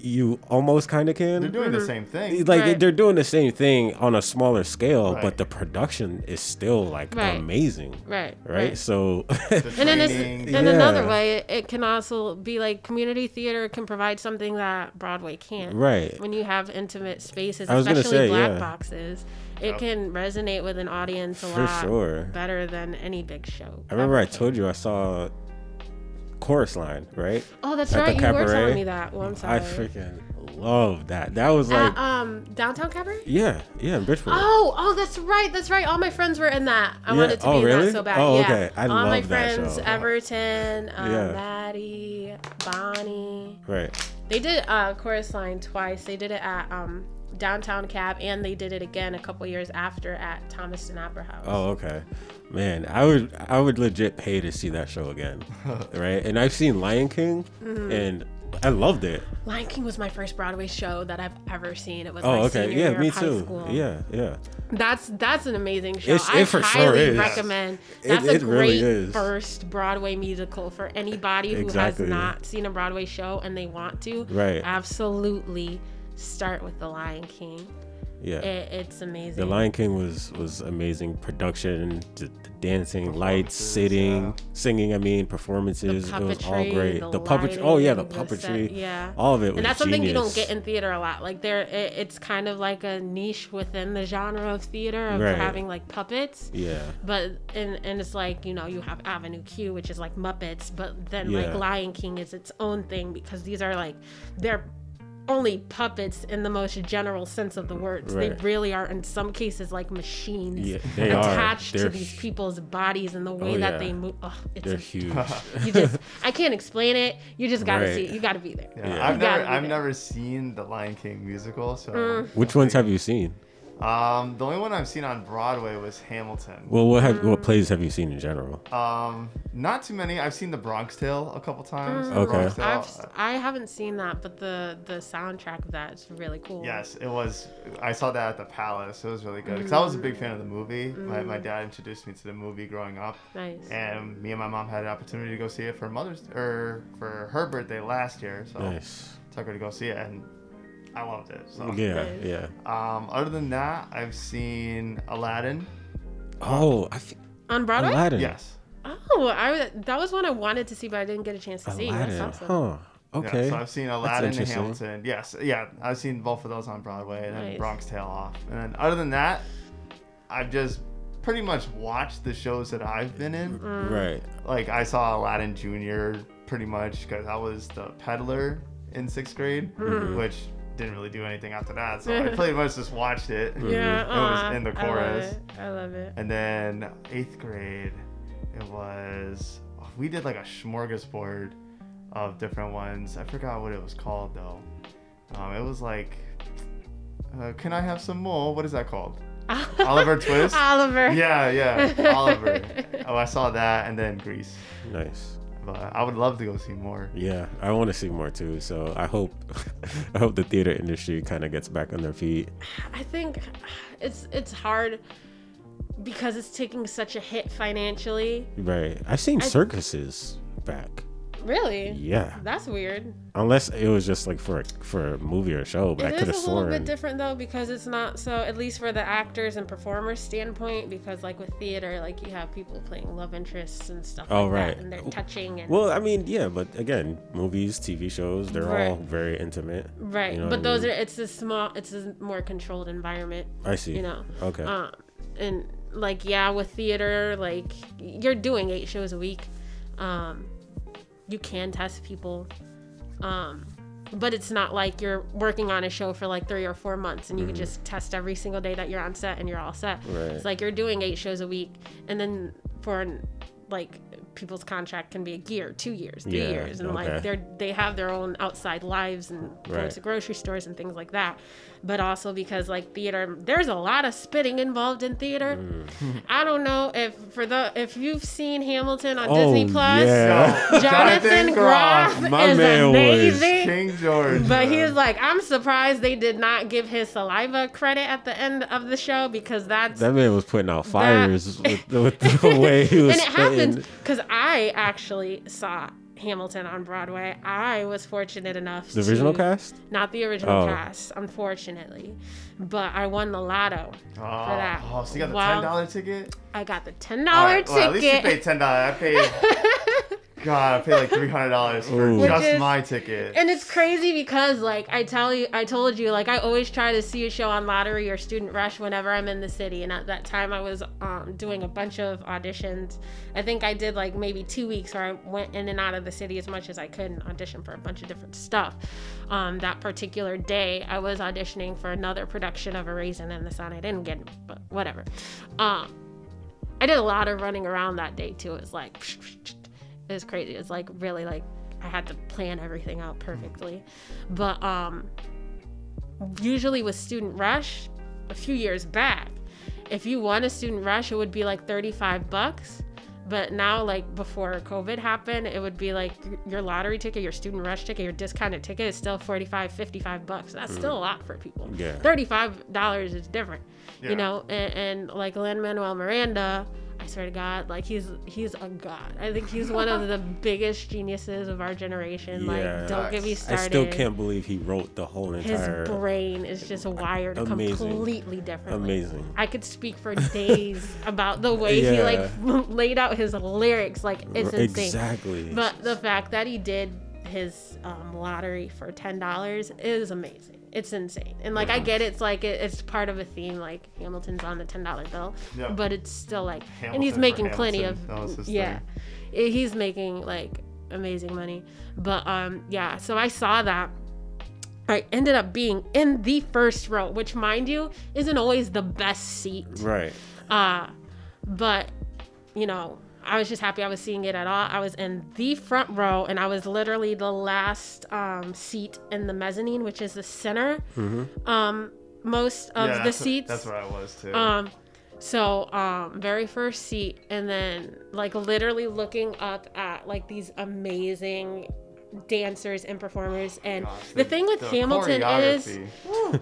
you almost kind of can. they're doing the mm-hmm. same thing. like Right. they're doing the same thing on a smaller scale, Right. but the production is still like Right. amazing, right, right? So The And then it's, training. in another way, it, it can also be like community theater can provide something that Broadway can't. right, When you have intimate spaces, I was especially say, black yeah. boxes, it Yep. can resonate with an audience a For lot sure. better than any big show. I remember I told you I saw Chorus Line, right? Oh, that's at right. You were telling me that. Well, I'm sorry. I freaking love that. That was like, um, downtown cabaret. yeah, yeah, in Bridgeport. Oh, oh, that's right. That's right. All my friends were in that. I Yeah. wanted to be Oh, in that so bad. Oh, yeah. okay. I All my love that friends, show. Everton, um, Yeah. Maddie, Bonnie. Right. They did uh, chorus line twice. They did it at um, downtown cab, and they did it again a couple years after at Thomaston Opera House. Oh, okay. Man, I would I would legit pay to see that show again. right? And I've seen Lion King Mm-hmm. and I loved it. Lion King was my first Broadway show that I've ever seen. It was Oh, my okay. senior Yeah, year me of high too. school. Yeah, yeah. That's that's an amazing show. It's- I it for sure highly is. recommend. It- That's a it really great is. first Broadway musical for anybody who Exactly. has not seen a Broadway show and they want to. Right. Absolutely, start with The Lion King. Yeah. It, it's amazing. The Lion King was was amazing production, the, the dancing, lights, sitting, yeah. singing. I mean, the performances. It was all great. The, The, puppetry. Oh yeah, the lighting, set- puppetry. yeah. All of it was and that's something you don't get in theater a lot. Like there, it, it's kind of like a niche within the genre of theater of Right. having like puppets. Yeah. But and and it's like you know you have Avenue Q, which is like Muppets, but then Yeah. like Lion King is its own thing because these are like they're only puppets in the most general sense of the words. They really are in some cases like machines Yeah, attached to these people's bodies and the way Oh, that yeah. they move. Oh, it's They're a- huge. you just I can't explain it. You just gotta Right. see it. You gotta be there. Yeah, Yeah. I've never, I've there. never seen the Lion King musical. So, Mm. Which ones have you seen? Um, the only one I've seen on Broadway was Hamilton. Well, what have Mm. what plays have you seen in general? Um, not too many. I've seen the Bronx Tale a couple times. The Okay. I've uh, I haven't seen that, but the the soundtrack of that is really cool. Yes, it was. I saw that at the Palace. It was really good because I was a big fan of the movie. My, my dad introduced me to the movie growing up, Nice. and me and my mom had an opportunity to go see it for Mother's or for her birthday last year. So Nice. took her to go see it, and I loved it. So Yeah, Nice. yeah. Um, other than that, I've seen Aladdin. Oh, I f- On Broadway? Aladdin. Yes. Oh, I that was one I wanted to see, but I didn't get a chance to see. That's Aladdin. awesome. Huh. Okay. Yeah, so I've seen Aladdin and. Hamilton. Yes. Yeah, I've seen both of those on Broadway and then Nice. Bronx Tale off. And then other than that, I've just pretty much watched the shows that I've been in. Mm. Right. Like I saw Aladdin Jr. pretty much because I was the peddler in sixth grade, Mm-hmm. which didn't really do anything after that. So I pretty much just watched it. Yeah, It was in the I love chorus. it. I love it. And then eighth grade, it was we did like a smorgasbord of different ones. I forgot what it was called though. Um, it was like, uh, can I have some more? What is that called? Oliver Twist. Oliver. Yeah, yeah, Oliver. Oh, I saw that, and then Grease. Nice. But I would love to go see more. Yeah, I want to see more too. So I hope, I hope the theater industry kind of gets back on their feet. I think it's it's hard because it's taking such a hit financially. Right. I've seen circuses back. Really? Yeah. That's weird. Unless it was just like for a, for a movie or a show, but I It could is have a little bit different though because it's not so at least for the actors and performers standpoint because like with theater like you have people playing love interests and stuff Oh, like right. that and they're touching and Well, I mean, yeah, but again, movies, TV shows, they're all very intimate. right you know but I those mean? are it's a small it's a more controlled environment I see. you know Okay. um and like yeah with theater like you're doing eight shows a week um you can test people um but it's not like you're working on a show for like three or four months and you can just test every single day that you're on set and you're all set Mm-hmm. Right. it's like you're doing eight shows a week and then for like people's contract can be a year, two years, three Yeah, years, and okay. like they're they have their own outside lives and go Right. to grocery stores and things like that. But also because like theater, there's a lot of spitting involved in theater. Mm. I don't know if for the if you've seen Hamilton on Oh, Disney Plus, yeah. Jonathan Groff My is man was amazing. King George. But man. he's like, I'm surprised they did not give his saliva credit at the end of the show because that's That man was putting out fires with, with the way he was and it happens because I actually saw Hamilton on Broadway. I was fortunate enough The to original cast? not the original Oh. cast, unfortunately, but I won the lotto Oh, for that. oh, so you got the While ten dollar ticket? I got the ten dollar dollar right, well, at least you ticket. paid ten dollars. I paid. God, I paid like three hundred dollars for Ooh. Just is- my ticket. And it's crazy because like I tell you I told you like I always try to see a show on lottery or student rush whenever I'm in the city and at that time I was um, doing a bunch of auditions. I think I did like maybe 2 weeks where I went in and out of the city as much as I could and auditioned for a bunch of different stuff. Um, that particular day I was auditioning for another production of A Raisin in the Sun. I didn't get it, but whatever. Um I did a lot of running around that day too. It was like it was crazy. It was like really like I had to plan everything out perfectly. But um usually with student rush, a few years back, if you want a student rush, it would be like 35 bucks. But now, like before COVID happened, it would be like your lottery ticket, your student rush ticket, your discounted ticket is still 45, 55 bucks. That's still a lot for people. Yeah. $35 is different, Yeah. you know? And, and like Lin Manuel Miranda, I swear to God, like he's he's a god. I think he's one of the biggest geniuses of our generation. Yeah. Like, don't get me I I still can't believe he wrote the whole entire. His brain is just wired Amazing. completely differently. Amazing. I could speak for days about the way he like laid out his lyrics. Like it's insane. Exactly. But the fact that he did his um, lottery for ten dollars is amazing. It's insane. And like I get it's like it, it's part of a theme. Like Hamilton's on the ten dollar bill, Yeah. but it's still like, and he's making plenty of Hamilton. Yeah. I- He's making like amazing money. But um yeah, so I saw that. I ended up being in the first row, which mind you isn't always the best seat. right. Uh, but you know, I was just happy I was seeing it at all. I was in the front row, and I was literally the last um, seat in the mezzanine, which is the center. Um, most of yeah, the seats. That's where I was too. Um, so um, very first seat, and then like literally looking up at like these amazing dancers and performers. And Gosh, the thing with the Hamilton is.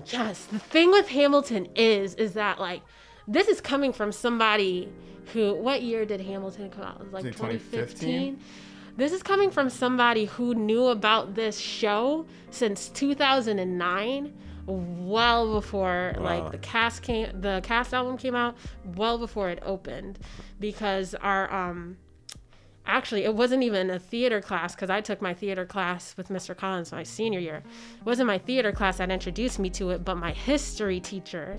Yes, the thing with Hamilton is is that like this is coming from somebody who what year did Hamilton come out? It was like Like 2015. 2015? This is coming from somebody who knew about this show since 2009, well before Wow. like the cast came the cast album came out, well before it opened because our um actually it wasn't even a theater class because i took my theater class with mr collins my senior year it wasn't my theater class that introduced me to it but my history teacher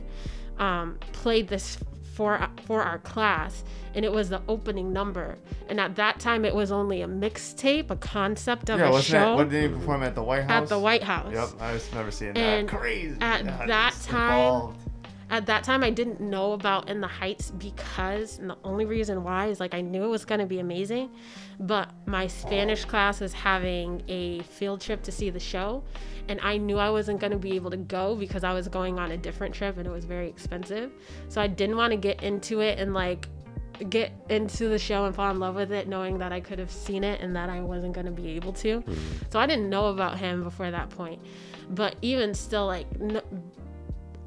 um, played this for for our class and it was the opening number and at that time it was only a mixtape a concept of Yeah, a show it? What did he perform at the White House? at the white house Yep, I was never seeing that. Crazy. at that time- involved. At that time I didn't know about In the Heights because and the only reason why is like I knew it was going to be amazing, but my Spanish class was having a field trip to see the show and I knew I wasn't going to be able to go because I was going on a different trip and it was very expensive. So I didn't want to get into it and like get into the show and fall in love with it knowing that I could have seen it and that I wasn't going to be able to. Mm-hmm. So I didn't know about him before that point. But even still like no,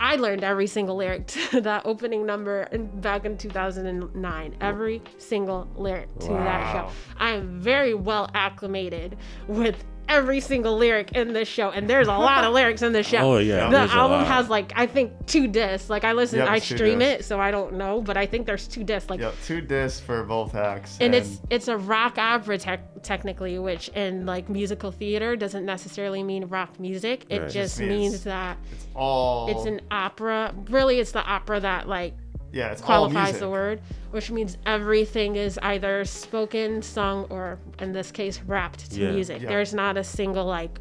I learned every single lyric to that opening number back in 2009. Every single lyric to that show. I am very well acclimated with every single lyric in this show, and there's a lot of lyrics in this show. Oh yeah. The album has like I think two discs. Like I listen, Yep, I stream discs. it, so I don't know, but I think there's two discs. Like Yep, two discs for both acts. and it's it's a rock opera tec- technically which in like musical theater doesn't necessarily mean rock music it Right. just Just means- means that it's all. it's an opera really it's the opera that like yeah, it's all qualifies the word which means everything is either spoken sung or in this case rapped to Yeah. music Yeah. there's not a single like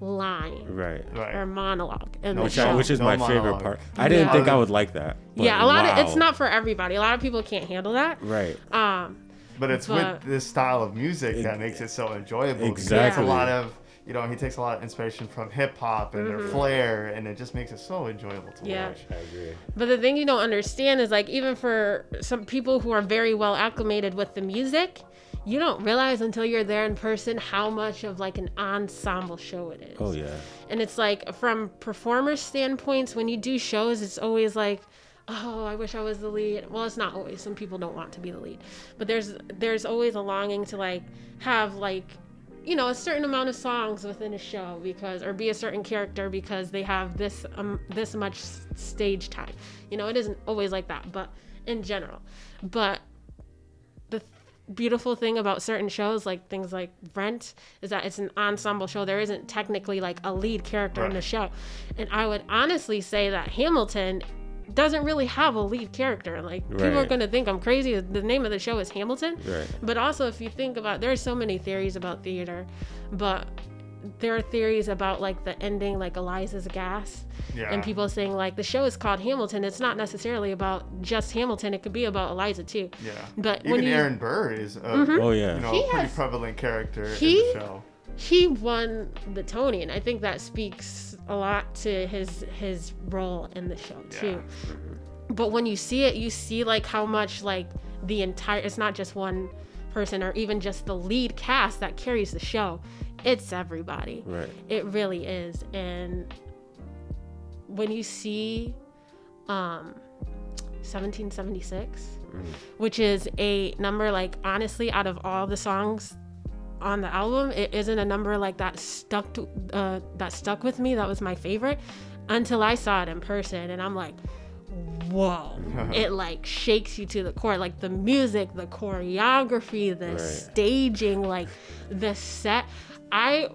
line Right. Right. or monologue in No the Which, show which is No my favorite part. I didn't Yeah. think I would like that. but yeah a lot of it's not for everybody a lot of people can't handle that Right. um But it's But- with this style of music that makes it so enjoyable. because Exactly. It's a lot of, you know, he takes a lot of inspiration from hip hop and their flair, and it just makes it so enjoyable to Mm-hmm. Yeah. watch. I agree. But the thing you don't understand is like even for some people who are very well acclimated with the music, you don't realize until you're there in person how much of like an ensemble show it is. Oh yeah. And it's like from performer standpoints, when you do shows, it's always like, oh, I wish I was the lead. Well, it's not always. Some people don't want to be the lead, but there's there's always a longing to like have like you know a certain amount of songs within a show because or be a certain character because they have this um this much stage time. You know, it isn't always like that, but in general. But the beautiful thing about certain shows like things like Rent is that it's an ensemble show. There isn't technically like a lead character in the show. And I would honestly say that Hamilton doesn't really have a lead character. Like people are going to think I'm crazy. The name of the show is Hamilton. Right. But also if you think about there's so many theories about theater, but there are theories about like the ending like Eliza's gas Yeah. and people saying like the show is called Hamilton. It's not necessarily about just Hamilton. It could be about Eliza too. Yeah. But Even when you Aaron Burr is a mm-hmm. Oh yeah. you know, He pretty has- prevalent character he- in the show. he won the Tony, and I think that speaks a lot to his his role in the show too. But when you see it, you see like how much like the entire it's not just one person or even just the lead cast that carries the show. It's everybody. Right. It really is. And when you see um 1776, which is a number like honestly out of all the songs on the album, it isn't a number like that stuck to, uh, that stuck with me. That was my favorite until I saw it in person, and I'm like, whoa! it like shakes you to the core. Like the music, the choreography, the Right. staging, like the set. I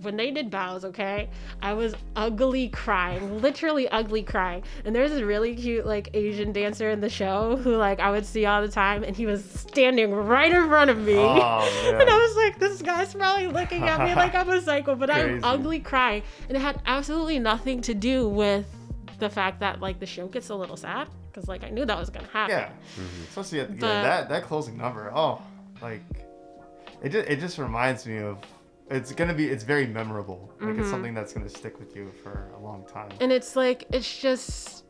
when they did bows, okay, I was ugly crying, literally ugly crying. And there's this really cute like Asian dancer in the show who like I would see all the time, and he was standing right in front of me. Oh, and I was like, this guy's probably looking at me like I'm a psycho, but I'm ugly crying, and it had absolutely nothing to do with the fact that like the show gets a little sad because like I knew that was gonna happen. Yeah. Mm-hmm. Especially at, yeah, that that closing number. Oh, like it just it just reminds me of it's gonna be it's very memorable. Like Mm-hmm. it's something that's gonna stick with you for a long time. and it's like it's just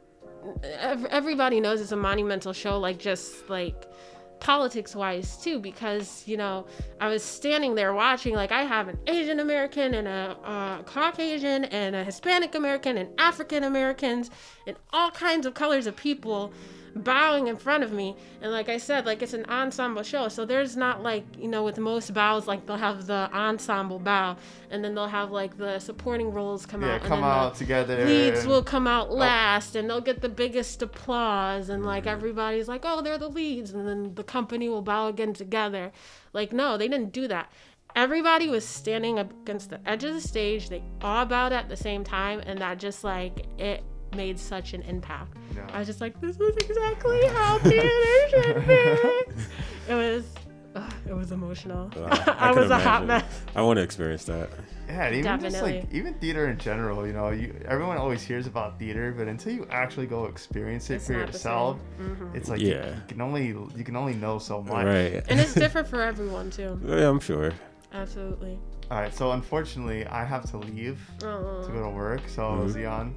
everybody knows it's a monumental show like just like politics wise too because you know i was standing there watching like i have an asian american and a, uh caucasian and a hispanic american and african americans and all kinds of colors of people bowing in front of me. And like i said like it's an ensemble show. So there's not like you know with most bows like they'll have the ensemble bow. And then they'll have like the supporting roles come Yeah, out. And come out together. leads will come out last. And they'll get the biggest applause. And like Mm-hmm. everybody's like oh they're the leads. And then the company will bow again together. Like no they didn't do that. Everybody was standing up against the edge of the stage. They all bowed at the same time. And that just like it made such an impact Yeah. i was just like this was exactly how theater should be it was ugh, it was emotional Uh, i, can was a hot mess I want to experience that. Yeah, and even just like even theater in general, you know, you everyone always hears about theater, but until you actually go experience it It's for yourself, same. Mhm. it's like Yeah. you, can only you can only know so much. Right. and it's different for everyone too yeah, I'm sure. absolutely All right, so unfortunately, I have to leave Oh. to go to work. So Mhm. Zion,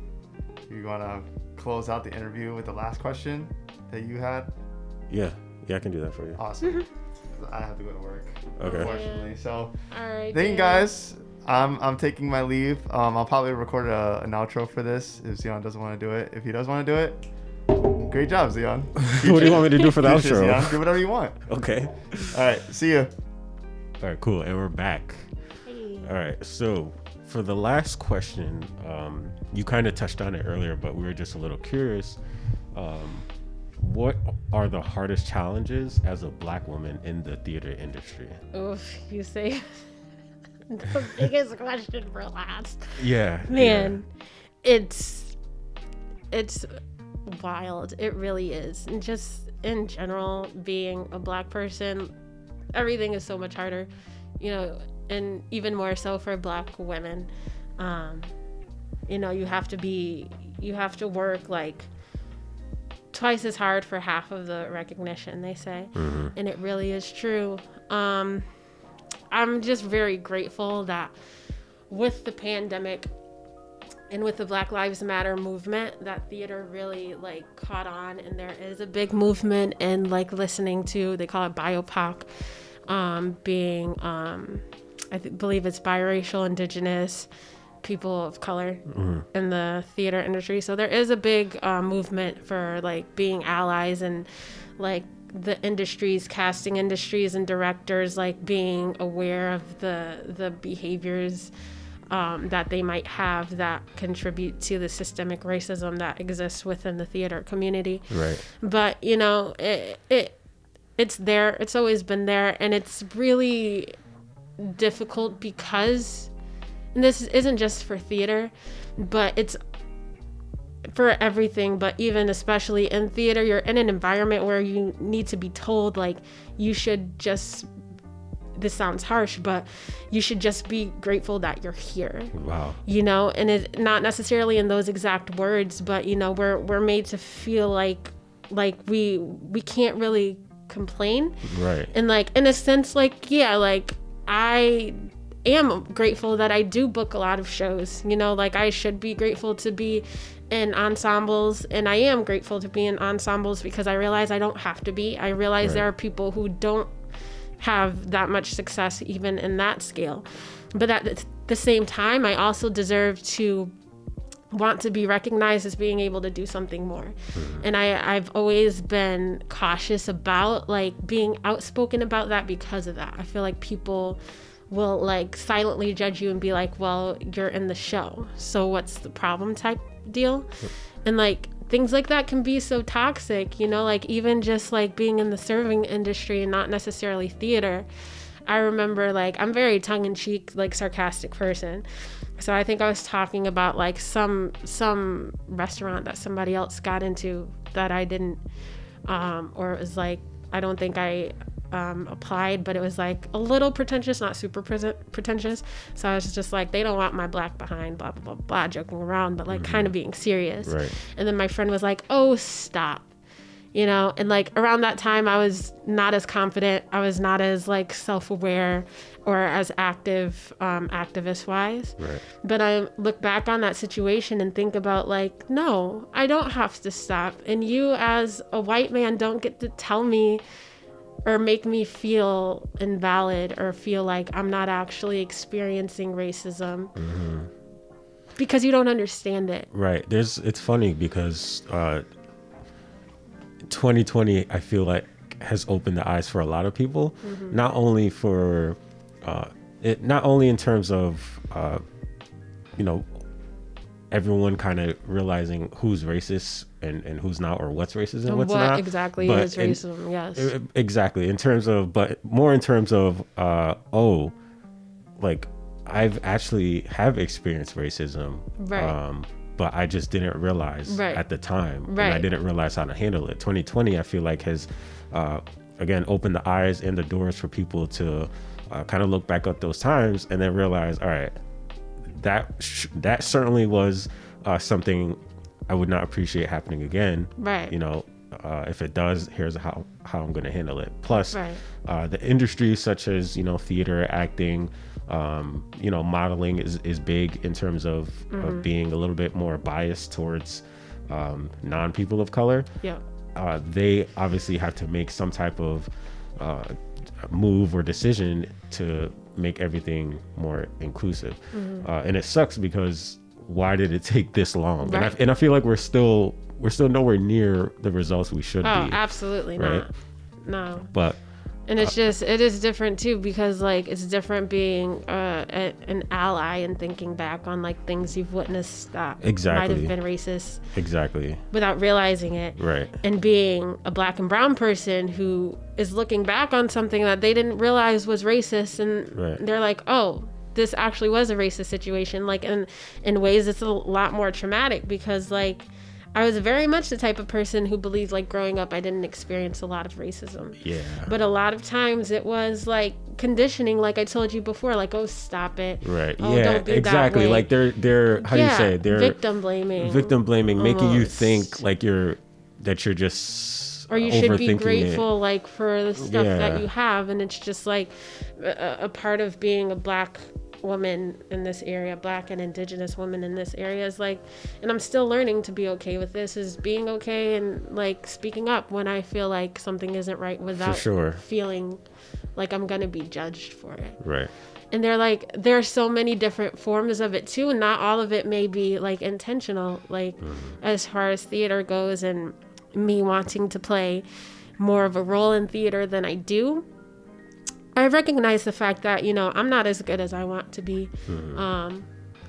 you wanna close out the interview with the last question that you had? Yeah. Yeah, I can do that for you. Awesome. I have to go to work. Okay. Unfortunately, so All right. thank you guys. I'm I'm taking my leave. Um, I'll probably record a, an outro for this if Zion doesn't want to do it. If he does want to do it, great job, Zion. what do you want me to do for the outro? Zion. Do whatever you want. Okay. All right, see you. All right, cool. And we're back. Hey. All right. So for the last question, um, you kind of touched on it earlier, but we were just a little curious. Um, what are the hardest challenges as a black woman in the theater industry? Oof, you say the biggest question for last. Yeah. Man, it's it's wild. It really is. And just in general, being a black person, everything is so much harder, you know, and even more so for black women. Um, you know, you have to be you have to work like twice as hard for half of the recognition they say. Mm-hmm. and it really is true. Um i'm just very grateful that with the pandemic and with the black lives matter movement that theater really like caught on. And there is a big movement and like listening to they call it BIPOC um being um i th- believe it's biracial indigenous people of color in the theater industry. So there is a big uh, movement for like being allies and like the industries casting industries and directors like being aware of the the behaviors um, that they might have that contribute to the systemic racism that exists within the theater community. Right. but you know it, it it's there. It's always been there. And it's really difficult because and this isn't just for theater but it's for everything but even especially in theater you're in an environment where you need to be told like you should just this sounds harsh but you should just be grateful that you're here Wow. you know and it's not necessarily in those exact words but you know we're we're made to feel like like we we can't really complain Right. and like in a sense like yeah like i am grateful that i do book a lot of shows you know like i should be grateful to be in ensembles and i am grateful to be in ensembles because i realize i don't have to be. I realize there are people who don't have that much success even in that scale. But at the same time i also deserve to want to be recognized as being able to do something more. Mm-hmm. And i i've always been cautious about like being outspoken about that because of that. I feel like people will like silently judge you and be like well you're in the show so what's the problem? type deal. And like things like that can be so toxic you know like even just like being in the serving industry and not necessarily theater. I remember like I'm very tongue in cheek, like sarcastic person. So I think I was talking about like some some restaurant that somebody else got into that I didn't um or it was like I don't think I um, applied, but it was like a little pretentious, not super pretentious. So I was just like, they don't want my black behind, blah, blah, blah, blah, joking around, but like kind of being serious. Right. And then my friend was like, oh, stop you know and like around that time i was not as confident i was not as like self-aware or as active um, activist wise Right. but i look back on that situation and think about like no i don't have to stop and you as a white man don't get to tell me or make me feel invalid or feel like i'm not actually experiencing racism. Because you don't understand it. Right. There's it's funny because uh 2020 I feel like has opened the eyes for a lot of people, not only for uh it not only in terms of uh you know everyone kind of realizing who's racist and, and who's not or what's racist and what's what not exactly but is in- racism yes exactly in terms of but more in terms of uh oh like i've actually have experienced racism Right. um but i just didn't realize Right. at the time and i didn't realize how to handle it 2020 i feel like has uh again opened the eyes and the doors for people to uh, kind of look back at those times and then realize all right that sh- that certainly was uh, something I would not appreciate happening again. Right. You know, uh, if it does, here's how how I'm going to handle it. Plus, Right. uh, the industries such as you know theater, acting, um, you know, modeling is is big in terms of, Mm-hmm. of being a little bit more biased towards um, non people of color yeah uh, they obviously have to make some type of uh, move or decision to make everything more inclusive. Mm-hmm. Uh, and it sucks because why did it take this long? And, I, and I feel like we're still we're still nowhere near the results we should Oh, be. absolutely right? not. No. But And it's just, it is different too because, like, it's different being uh, a, an ally and thinking back on, like, things you've witnessed that might Exactly. have been racist exactly, without realizing it. right, And being a black and brown person who is looking back on something that they didn't realize was racist and Right. they're like, oh, this actually was a racist situation. Like, in, in ways, it's a lot more traumatic because, like, I was very much the type of person who believed, like, growing up, I didn't experience a lot of racism. yeah, But a lot of times it was like conditioning, like I told you before, like, oh, stop it. right, Oh, yeah, don't be that exactly. way. Like they're they're how do you say it? they're victim blaming. victim blaming, making you think like you're that you're just or you should be overthinking it. grateful like for the stuff Yeah. that you have and it's just like a, a part of being a black woman in this area black and indigenous woman in this area is like and i'm still learning to be okay with this is being okay and like speaking up when i feel like something isn't right without sure. feeling like i'm gonna be judged for it Right. and they're like there are so many different forms of it too and not all of it may be like intentional like mm-hmm. as far as theater goes and me wanting to play more of a role in theater than i do i recognize the fact that you know i'm not as good as i want to be um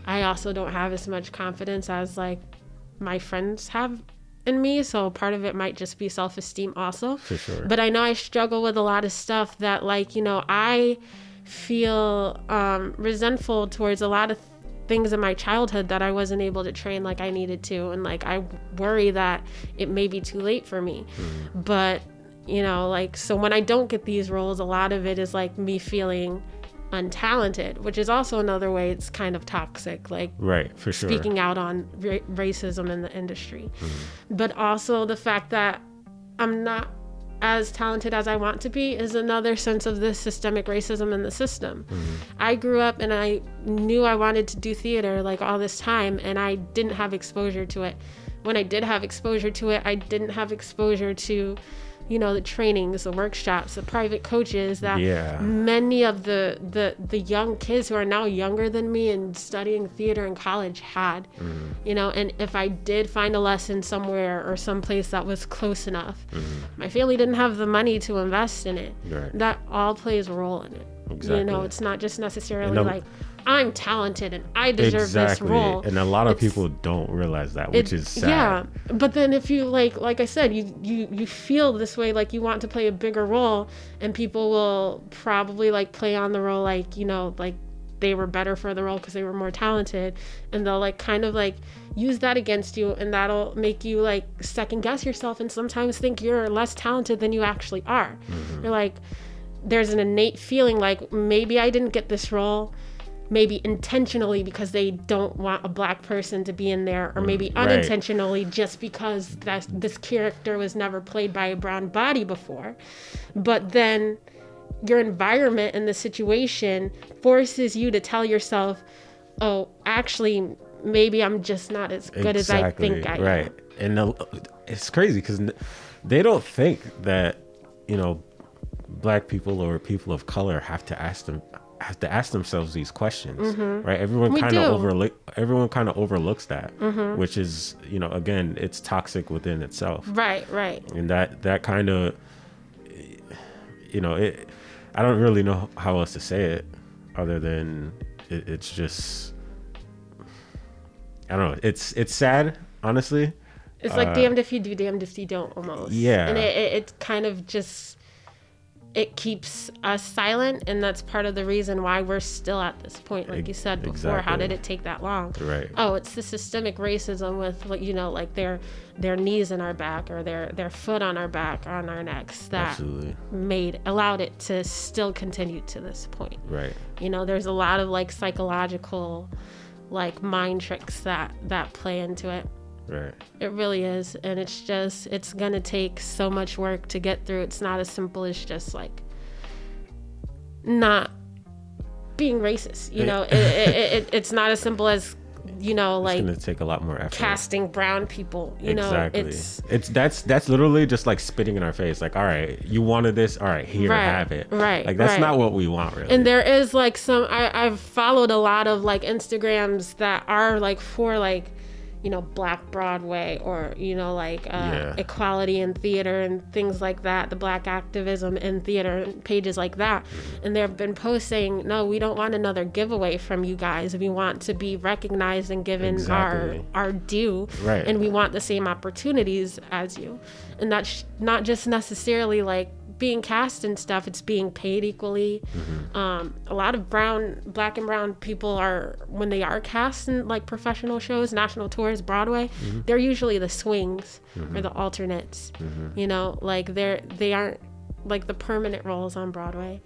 i also don't have as much confidence as like my friends have in me so part of it might just be self-esteem also For sure. but I know I struggle with a lot of stuff that, like, you know, I feel um, resentful towards a lot of things in my childhood that I wasn't able to train like I needed to. And, like, I worry that it may be too late for me. But, you know, like, so when I don't get these roles, a lot of it is like me feeling untalented, which is also another way it's kind of toxic. Like, Right. For sure. speaking out on ra- racism in the industry, mm-hmm. but also the fact that I'm not as talented as I want to be is another sense of this systemic racism in the system. Mm-hmm. I grew up and I knew I wanted to do theater like all this time, and I didn't have exposure to it. When I did have exposure to it, I didn't have exposure to, you know, the trainings, the workshops, the private coaches that Yeah. many of the, the the young kids who are now younger than me and studying theater in college had mm. you know and if i did find a lesson somewhere or someplace that was close enough mm-hmm. my family didn't have the money to invest in it. Right. that all plays a role in it. You know it's not just necessarily like i'm talented and i deserve exactly. this role And a lot of It's- people don't realize that, which it- is sad. Yeah, but then if you like, like I said, you you you feel this way, like you want to play a bigger role, and people will probably like play on the role, like you know, like they were better for the role because they were more talented, and they'll like kind of like use that against you, and that'll make you like second guess yourself, and sometimes think you're less talented than you actually are. Mm-hmm. You're like, there's an innate feeling like maybe I didn't get this role maybe intentionally because they don't want a black person to be in there or mm, maybe right. unintentionally just because that this character was never played by a brown body before but then your environment and the situation forces you to tell yourself oh actually maybe i'm just not as good as i think i am right. And the, it's crazy because they don't think that you know black people or people of color have to ask them have to ask themselves these questions, right? Everyone Mm-hmm. Kind. Mm-hmm. of overlook. Everyone kind of overlooks that, which is you know again it's toxic within itself. right right and that that kind of you know it i don't really know how else to say it other than it, it's just i don't know it's it's sad honestly it's like Uh, damned if you do damned if you don't almost Yeah. and it, it, it kind of just it keeps us silent and that's part of the reason why we're still at this point like you said before. How did it take that long? Right. Oh it's the systemic racism with you know like their their knees in our back or their their foot on our back on our necks that absolutely. made allowed it to still continue to this point. Right. You know there's a lot of like psychological like mind tricks that that play into it right it really is. And it's just, it's going to take so much work to get through. It's not as simple as just like not being racist. You know, it, it, it, it's not as simple as, you know, it's like gonna take a lot more effort casting brown people. You know, exactly it's. it's that's that's literally just like spitting in our face like all right you wanted this all right here Right, have it right, like that's right. not what we want really And there is like some, I, I've followed a lot of like Instagrams that are like for like, you know, Black Broadway or, you know, like uh, Yeah. equality in theater and things like that, the black activism in theater and pages like that. And they've been posting, no, we don't want another giveaway from you guys. We want to be recognized and given Exactly. our our due. Right. And we want the same opportunities as you. And that's not just necessarily like being cast and stuff, it's being paid equally. Mm-hmm. Um, a lot of brown, black and brown people are, when they are cast in like professional shows, national tours, Broadway, mm-hmm. they're usually the swings or mm-hmm. the alternates. You know, like they're, they aren't like the permanent roles on Broadway.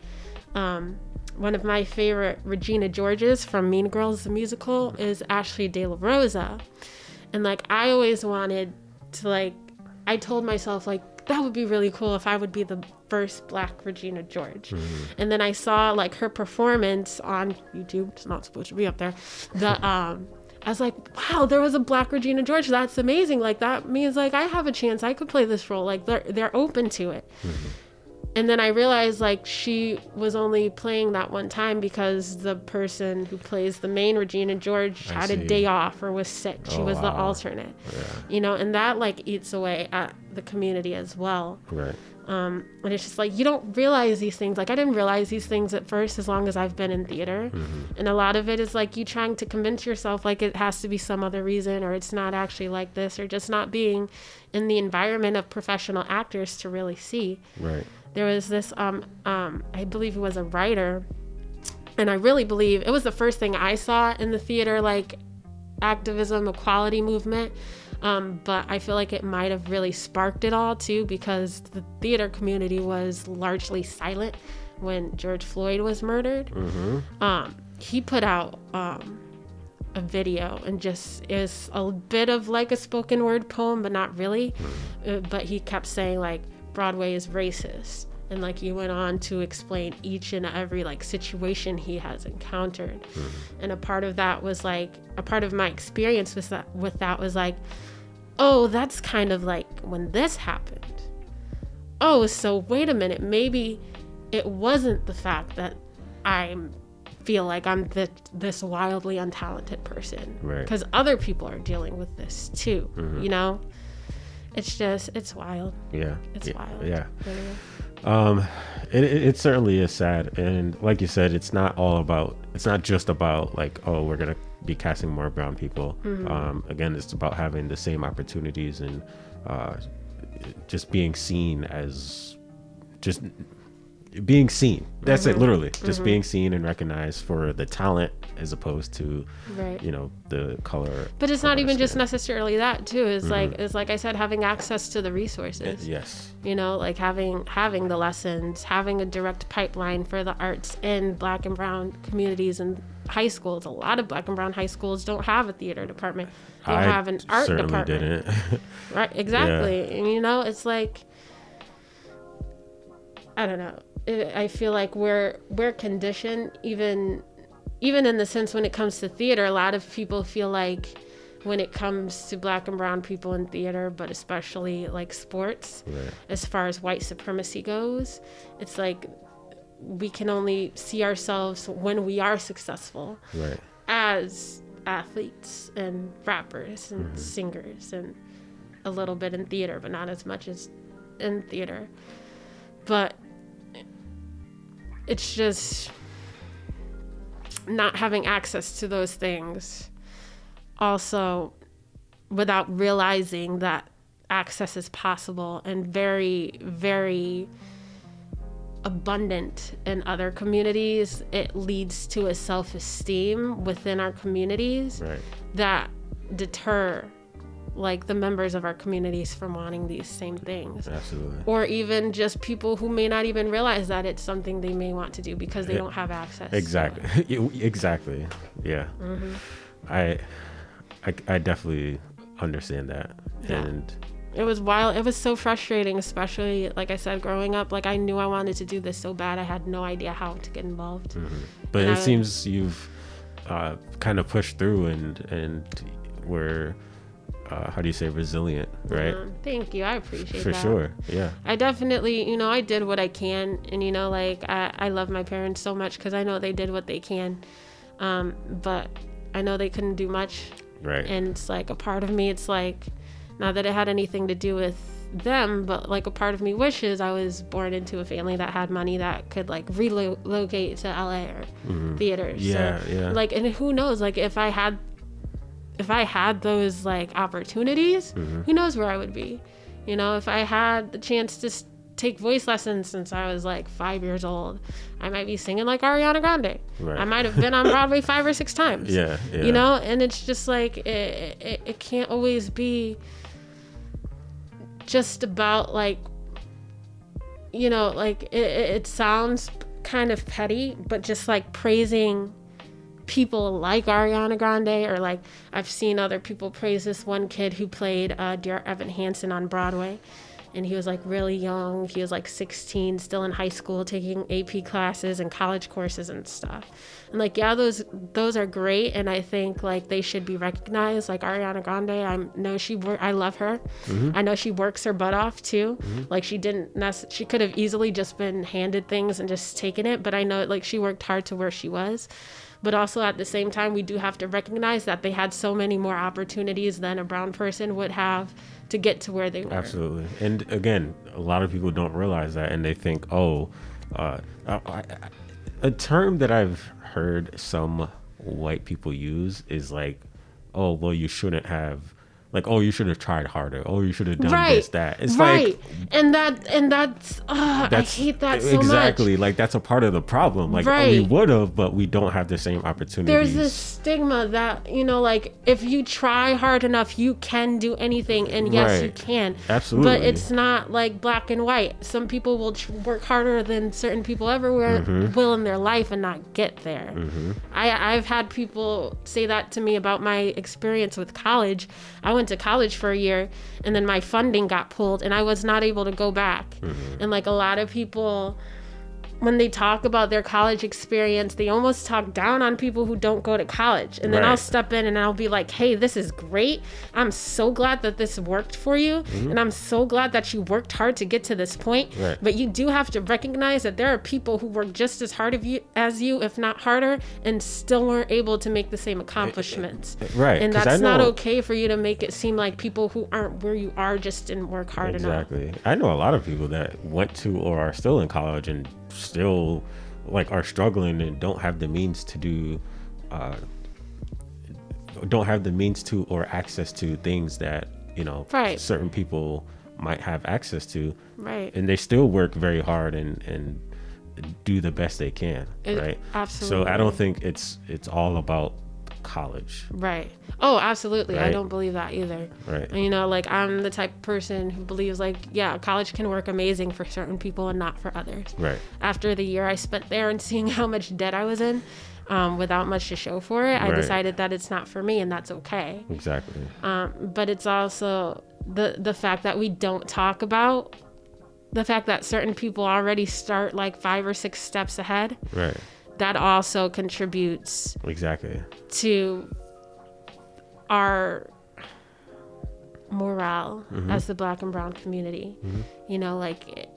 Um, one of my favorite Regina Georges from Mean Girls the musical is Ashley De La Rosa, and like I always wanted to like I told myself like that would be really cool if I would be the first black Regina George. And then I saw like her performance on YouTube. It's not supposed to be up there. The um I was like, wow, there was a black Regina George. That's amazing. Like that means like I have a chance. I could play this role. Like they're they're open to it. And then I realized like she was only playing that one time because the person who plays the main Regina George I had a day off or was sick. She Oh, was the alternate. Yeah. You know, and that like eats away at the community as well. Right. Um, and it's just like you don't realize these things. Like I didn't realize these things at first, as long as I've been in theater. And a lot of it is like you trying to convince yourself like it has to be some other reason, or it's not actually like this, or just not being in the environment of professional actors to really see. Right. There was this, um, um, I believe he was a writer, and I really believe it was the first thing I saw in the theater, like activism, equality movement. Um, but I feel like it might have really sparked it all too, because the theater community was largely silent when George Floyd was murdered. Um, he put out um, a video and just is a bit of like a spoken word poem, but not really. Uh, but he kept saying like Broadway is racist. And like he went on to explain each and every like situation he has encountered. Mm-hmm. And a part of that was like a part of my experience with that with that was like, oh, that's kind of like when this happened. Oh, so wait a minute, maybe it wasn't the fact that I feel like I'm th- this wildly untalented person. Right. Because other people are dealing with this too, mm-hmm. you know? It's just, it's wild. Yeah. It's yeah. wild. Yeah. Um, it, it, it certainly is sad, and like you said, it's not all about. It's not just about like, oh, we're gonna be casting more brown people. Um, again, it's about having the same opportunities and uh, just being seen as just being seen. That's it, literally, just being seen and recognized for the talent as opposed to, Right. you know, the color. But it's not even just necessarily that too. It's mm-hmm. like it's like I said, having access to the resources. Yes. you know like having having the lessons having a direct pipeline for the arts in black and brown communities and high schools a lot of black and brown high schools don't have a theater department they don't I have an art certainly department didn't. right exactly yeah. and you know it's like i don't know i feel like we're we're conditioned even even in the sense when it comes to theater a lot of people feel like when it comes to black and brown people in theater but especially like sports Right. as far as white supremacy goes it's like we can only see ourselves when we are successful Right. as athletes and rappers and mm-hmm. singers and a little bit in theater but not as much as in theater but it's just not having access to those things also without realizing that access is possible and very very abundant in other communities it leads to a self-esteem within our communities Right. that deter like the members of our communities from wanting these same things Absolutely. or even just people who may not even realize that it's something they may want to do because they Yeah. don't have access. Exactly. exactly. Yeah. Mm-hmm. I, I, I definitely understand that. Yeah. And it was wild it was so frustrating especially like i said growing up like i knew i wanted to do this so bad i had no idea how to get involved but And it I- seems you've uh, kind of pushed through and and were uh, how do you say resilient, right? Um, thank you i appreciate it. For that sure. Yeah. I definitely, you know, I did what I can, and you know, like I, I love my parents so much because I know they did what they can, um, but I know they couldn't do much, Right. and it's like a part of me, it's like, not that it had anything to do with them, but like a part of me wishes I was born into a family that had money that could like relocate to LA or theaters. Mm-hmm. Yeah, or, yeah. Like, and who knows, like if I had, if I had those like opportunities, Mm-hmm. who knows where I would be? You know, if I had the chance to take voice lessons since I was like five years old, I might be singing like Ariana Grande. Right. I might have been on Broadway five or six times. Yeah, yeah. You know, and it's just like it, it, it can't always be just about like, you know, like it, it it sounds kind of petty, but just like praising people like Ariana Grande or like I've seen other people praise this one kid who played uh, Dear Evan Hansen on Broadway and he was like really young. He was like 16, still in high school, taking AP classes and college courses and stuff. And like, yeah, those those are great, and I think like they should be recognized. Like Ariana Grande, I know she work. I love her. Mm-hmm. I know she works her butt off too. Like she didn't. Nec- she could have easily just been handed things and just taken it, but I know like she worked hard to where she was but also at the same time we do have to recognize that they had so many more opportunities than a brown person would have to get to where they were Absolutely. And again, a lot of people don't realize that and they think, oh, uh, I, I, a term that I've heard some white people use is like, oh, well, you shouldn't have. Like, oh, you should have tried harder. Oh, you should have done right this, that. It's right like and that and that's, uh, i hate that so exactly much like that's a part of the problem. Like, oh, we would have, but we don't have the same opportunities. there's this stigma that you know like if you try hard enough you can do anything and yes you can Absolutely. but it's not like black and white some people will tr- work harder than certain people everywhere Mm-hmm. will in their life and not get there I, i've had people say that to me about my experience with college i went to college for a year and then my funding got pulled and i was not able to go back Mm-hmm. and like a lot of people when they talk about their college experience, they almost talk down on people who don't go to college. And then I'll step in and I'll be like, hey, this is great. I'm so glad that this worked for you. Mm-hmm. And I'm so glad that you worked hard to get to this point. Mm-hmm. Right. But you do have to recognize that there are people who work just as hard you, as you, if not harder, and still weren't able to make the same eh, eh, accomplishments. Eh, right, And that's not okay for you to make it seem like people who aren't where you are just didn't work hard enough. Exactly. I know a lot of people that went to or are still in college and still like are struggling and don't have the means to do uh don't have the means to or access to things that, you know, Right. certain people might have access to Right. and they still work very hard and and do the best they can, It- right? So I don't think it's it's all about college, Right. Oh, absolutely. I don't believe that either. right? And, you know, like I'm the type of person who believes like, yeah, college can work amazing for certain people and not for others. Right. After the year I spent there and seeing how much debt I was in, um, without much to show for it, I Right. decided that it's not for me and that's okay. Exactly. Um, but it's also the the fact that we don't talk about the fact that certain people already start like five or six steps ahead. Right. That also contributes Exactly. to our morale Mm-hmm. as the black and brown community. Mm-hmm. You know like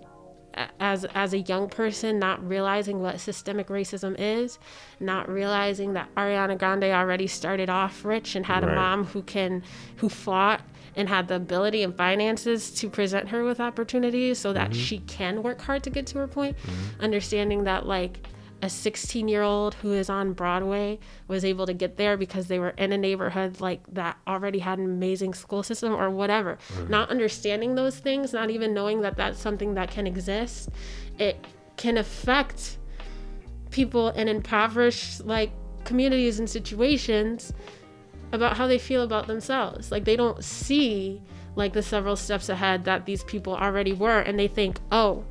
as as a young person not realizing what systemic racism is not realizing that Ariana Grande already started off rich and had a mom who can who fought and had the ability and finances to present her with opportunities so that mm-hmm. she can work hard to get to her point. Mm-hmm. Understanding that like a 16 year old who is on Broadway was able to get there because they were in a neighborhood like that already had an amazing school system or whatever. Not understanding those things, not even knowing that that's something that can exist, it can affect people in impoverished like communities and situations about how they feel about themselves. Like they don't see like the several steps ahead that these people already were and they think, "Oh,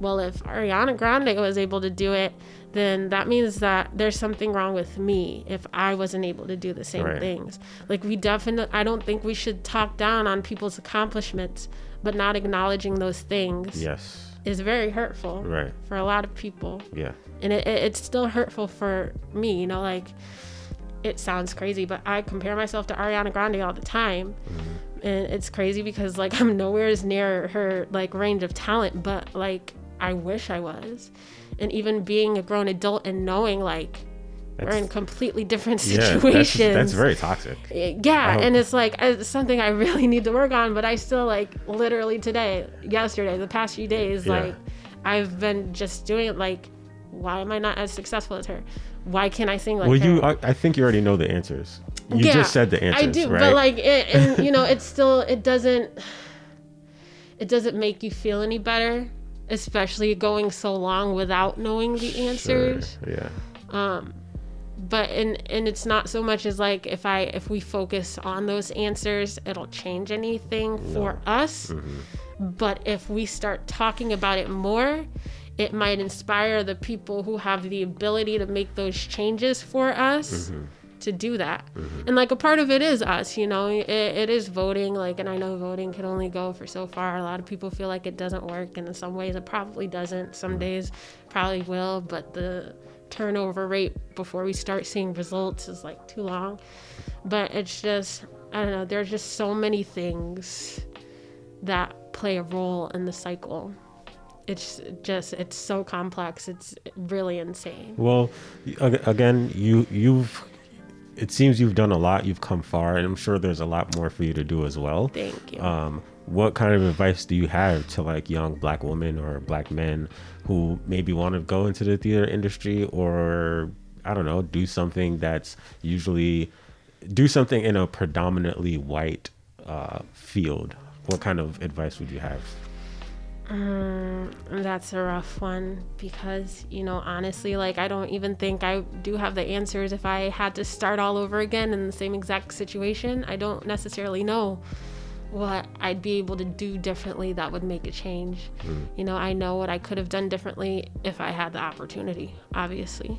well if Ariana Grande was able to do it, then that means that there's something wrong with me if I wasn't able to do the same Right. things." Like we definitely I don't think we should talk down on people's accomplishments, but not acknowledging those things Yes. is very hurtful Right. for a lot of people Yeah. and it, it, it's still hurtful for me you know like it sounds crazy but i compare myself to ariana grande all the time mm-hmm. and it's crazy because like i'm nowhere as near her like range of talent but like i wish i was and even being a grown adult and knowing like we're in completely different situations. Yeah. That's, that's very toxic. yeah and it's like it's something i really need to work on but i still like literally today yesterday the past few days Yeah. like i've been just doing it like why am i not as successful as her why can't i sing like well, her you, I, I think you already know the answers. You Yeah, just said the answers, i do right? but like it, and you know it's still it doesn't it doesn't make you feel any better especially going so long without knowing the Sure, answers. Yeah. um but and and it's not so much as like if i if we focus on those answers it'll change anything for us. Mm-hmm. but if we start talking about it more it might inspire the people who have the ability to make those changes for us to do that. Mm-hmm. And like a part of it is us, you know, it, it is voting. Like, and I know voting can only go for so far. A lot of people feel like it doesn't work, and in some ways it probably doesn't. Some mm-hmm. days probably will, but the turnover rate before we start seeing results is like too long. But it's just, I don't know, there's just so many things that play a role in the cycle. It's just, it's so complex. It's really insane. Well, again, you you've it seems you've done a lot. You've come far, and I'm sure there's a lot more for you to do as well. Thank you. Um, what kind of advice do you have to like young black women or black men who maybe want to go into the theater industry or I don't know, do something that's usually do something in a predominantly white uh, field? What kind of advice would you have? Mm, that's a rough one because, you know, honestly, like, I don't even think I do have the answers if I had to start all over again in the same exact situation. I don't necessarily know what I'd be able to do differently that would make a change. You know, I know what I could have done differently if I had the opportunity, obviously.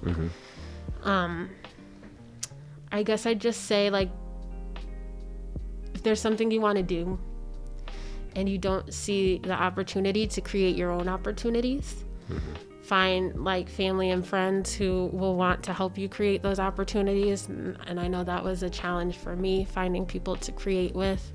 Um, I guess I'd just say, like, if there's something you want to do, and you don't see the opportunity to create your own opportunities mm-hmm. Find like family and friends who will want to help you create those opportunities and, i know that was a challenge for me finding people to create with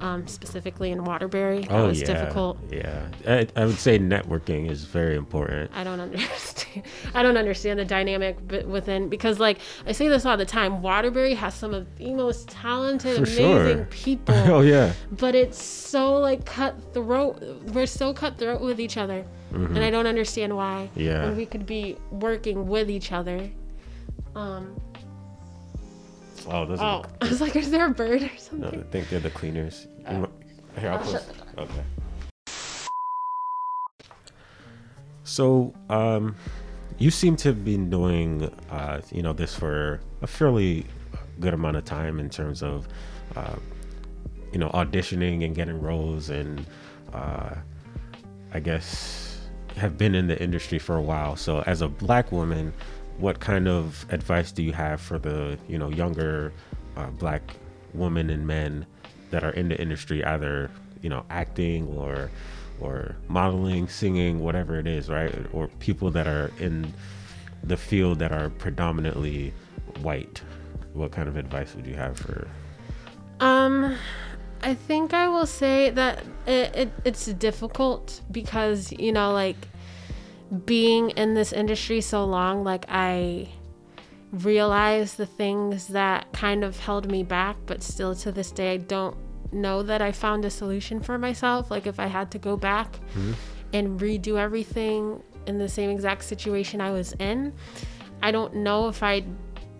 um, specifically in waterbury that was difficult Yeah, I, I would say networking is very important. I don't understand. I don't understand the dynamic within because, like, I say this all the time. Waterbury has some of the most talented, For amazing sure. people. oh yeah, but it's so like cutthroat. We're so cutthroat with each other, and I don't understand why. Mm-hmm. Yeah. When we could be working with each other. Um. oh, those Oh, are I was like, is there a bird or no, something? I think they're the cleaners. Mi- Here, I'll I'll close. shut Okay. So, um, you seem to have been doing, uh, you know, this for a fairly good amount of time in terms of, uh, you know, auditioning and getting roles, and uh, I guess have been in the industry for a while. So, as a black woman, what kind of advice do you have for the, you know, younger uh, black women and men that are in the industry, either you know, acting or or modeling, singing, whatever it is, right? Or people that are in the field that are predominantly white. What kind of advice would you have for? Um, I think I will say that it, it, it's difficult because, you know, like being in this industry so long, like I realize the things that kind of held me back, but still to this day, I don't know that I found a solution for myself. Like if I had to go back mm-hmm. and redo everything in the same exact situation I was in, I don't know if I'd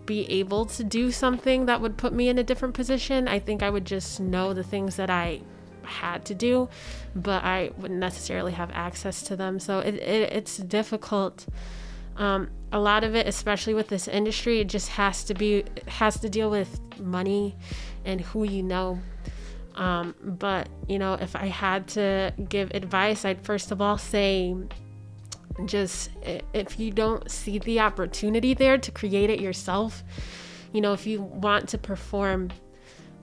be able to do something that would put me in a different position. I think I would just know the things that I had to do, but I wouldn't necessarily have access to them. So it, it it's difficult. Um, a lot of it, especially with this industry, it just has to be has to deal with money and who you know. Um, but you know, if I had to give advice, I'd first of all say just if you don't see the opportunity there to create it yourself you know if you want to perform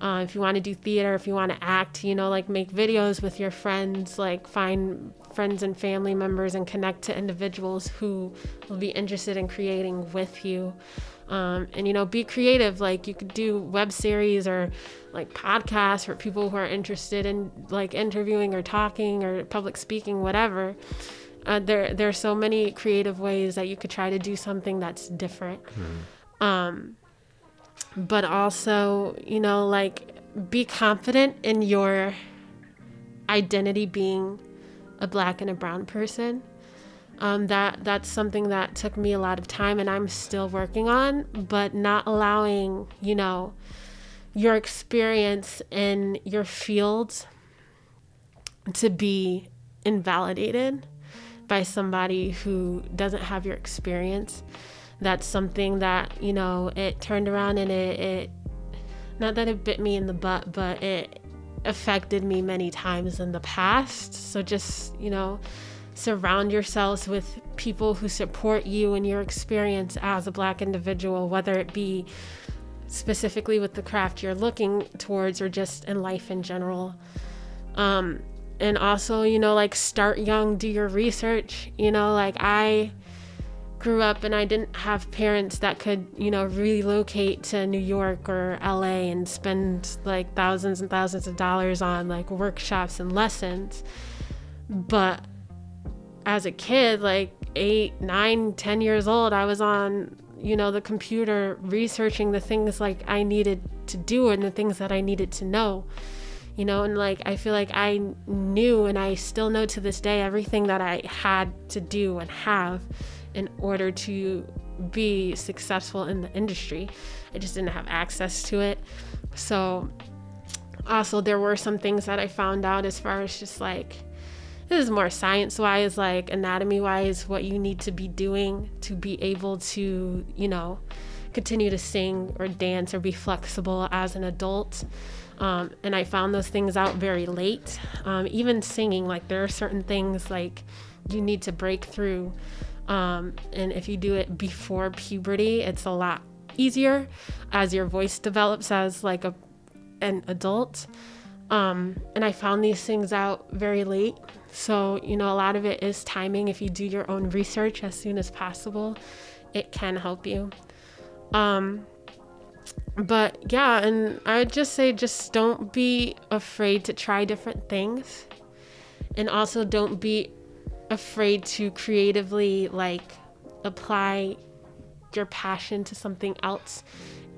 uh, if you want to do theater if you want to act you know like make videos with your friends like find friends and family members and connect to individuals who will be interested in creating with you. Um, and you know be creative like you could do web series or like podcasts for people who are interested in like interviewing or talking or public speaking whatever uh, there there are so many creative ways that you could try to do something that's different. Um but also you know like be confident in your identity being a black and a brown person. Um, that that's something that took me a lot of time and i'm still working on but not allowing you know your experience in your field to be invalidated by somebody who doesn't have your experience. That's something that, you know, it turned around and it, it not that it bit me in the butt, but it affected me many times in the past. So just, you know, surround yourselves with people who support you and your experience as a black individual, whether it be specifically with the craft you're looking towards or just in life in general. Um, and also, you know, like start young, do your research. You know, like I grew up and I didn't have parents that could, you know, relocate to New York or LA and spend like thousands and thousands of dollars on like workshops and lessons. But as a kid, like eight, nine, ten years old, I was on, you know, the computer researching the things like I needed to do and the things that I needed to know. You know, and like I feel like I knew and I still know to this day everything that I had to do and have in order to be successful in the industry. I just didn't have access to it. So, also, there were some things that I found out as far as just like, this is more science wise, like anatomy wise, what you need to be doing to be able to, you know, continue to sing or dance or be flexible as an adult. Um, and I found those things out very late. Um, even singing, like, there are certain things like you need to break through um, and if you do it before puberty, it's a lot easier as your voice develops as like a an adult. Um, and I found these things out very late. So, you know, a lot of it is timing. If you do your own research as soon as possible, it can help you. Um, but yeah, and I would just say just don't be afraid to try different things. And also don't be afraid to creatively like apply your passion to something else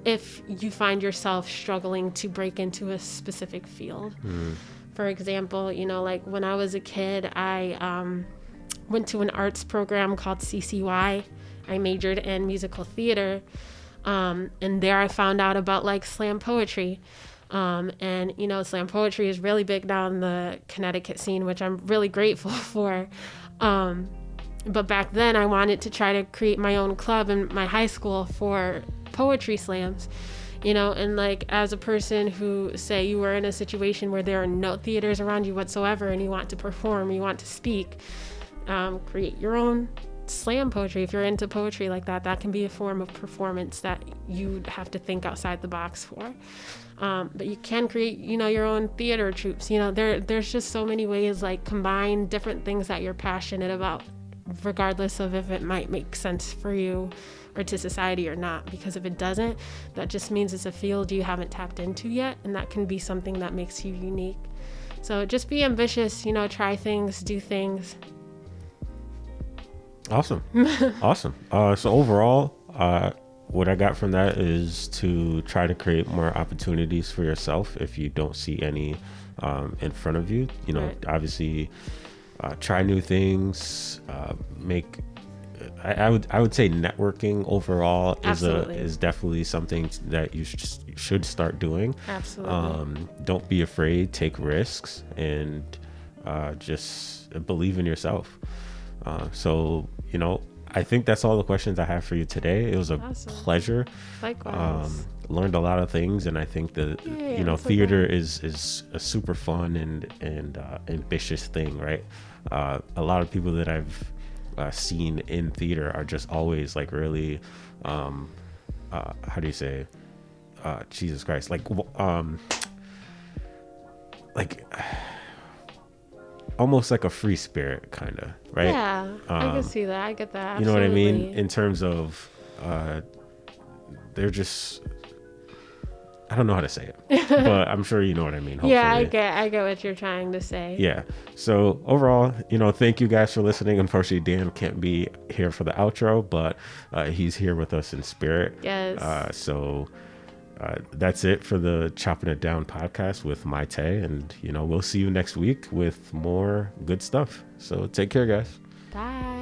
if you find yourself struggling to break into a specific field. Mm. For example, you know, like when I was a kid, I um, went to an arts program called CCY. I majored in musical theater. Um, and there I found out about like slam poetry. Um, and you know, slam poetry is really big down the Connecticut scene, which I'm really grateful for. Um, but back then, I wanted to try to create my own club in my high school for poetry slams. You know, and like as a person who, say, you were in a situation where there are no theaters around you whatsoever and you want to perform, you want to speak, um, create your own slam poetry. If you're into poetry like that, that can be a form of performance that you have to think outside the box for. Um, but you can create, you know, your own theater troupes. You know, there there's just so many ways like combine different things that you're passionate about, regardless of if it might make sense for you or to society or not. Because if it doesn't, that just means it's a field you haven't tapped into yet, and that can be something that makes you unique. So just be ambitious, you know, try things, do things. Awesome, awesome. Uh, so overall, uh, what I got from that is to try to create more opportunities for yourself if you don't see any um, in front of you. You know, right. obviously, uh, try new things, uh, make. I, I, would I would say networking overall Absolutely. is a is definitely something that you should should start doing. Absolutely. Um, don't be afraid. Take risks and uh, just believe in yourself. Uh, so you know, I think that's all the questions I have for you today. It was a awesome. pleasure. Likewise. Um, learned a lot of things, and I think that yeah, you know theater okay. is is a super fun and and uh, ambitious thing, right? Uh, a lot of people that I've uh, seen in theater are just always like really, um, uh, how do you say, uh, Jesus Christ, like um, like almost like a free spirit kind of right yeah um, i can um, see that i get that you know what i mean in terms of uh they're just I don't know how to say it, but I'm sure you know what I mean. Hopefully. Yeah, I get, I get what you're trying to say. Yeah. So overall, you know, thank you guys for listening. Unfortunately, Dan can't be here for the outro, but uh, he's here with us in spirit. Yes. Uh, so uh, that's it for the Chopping It Down podcast with Maite. And, you know, we'll see you next week with more good stuff. So take care, guys. Bye.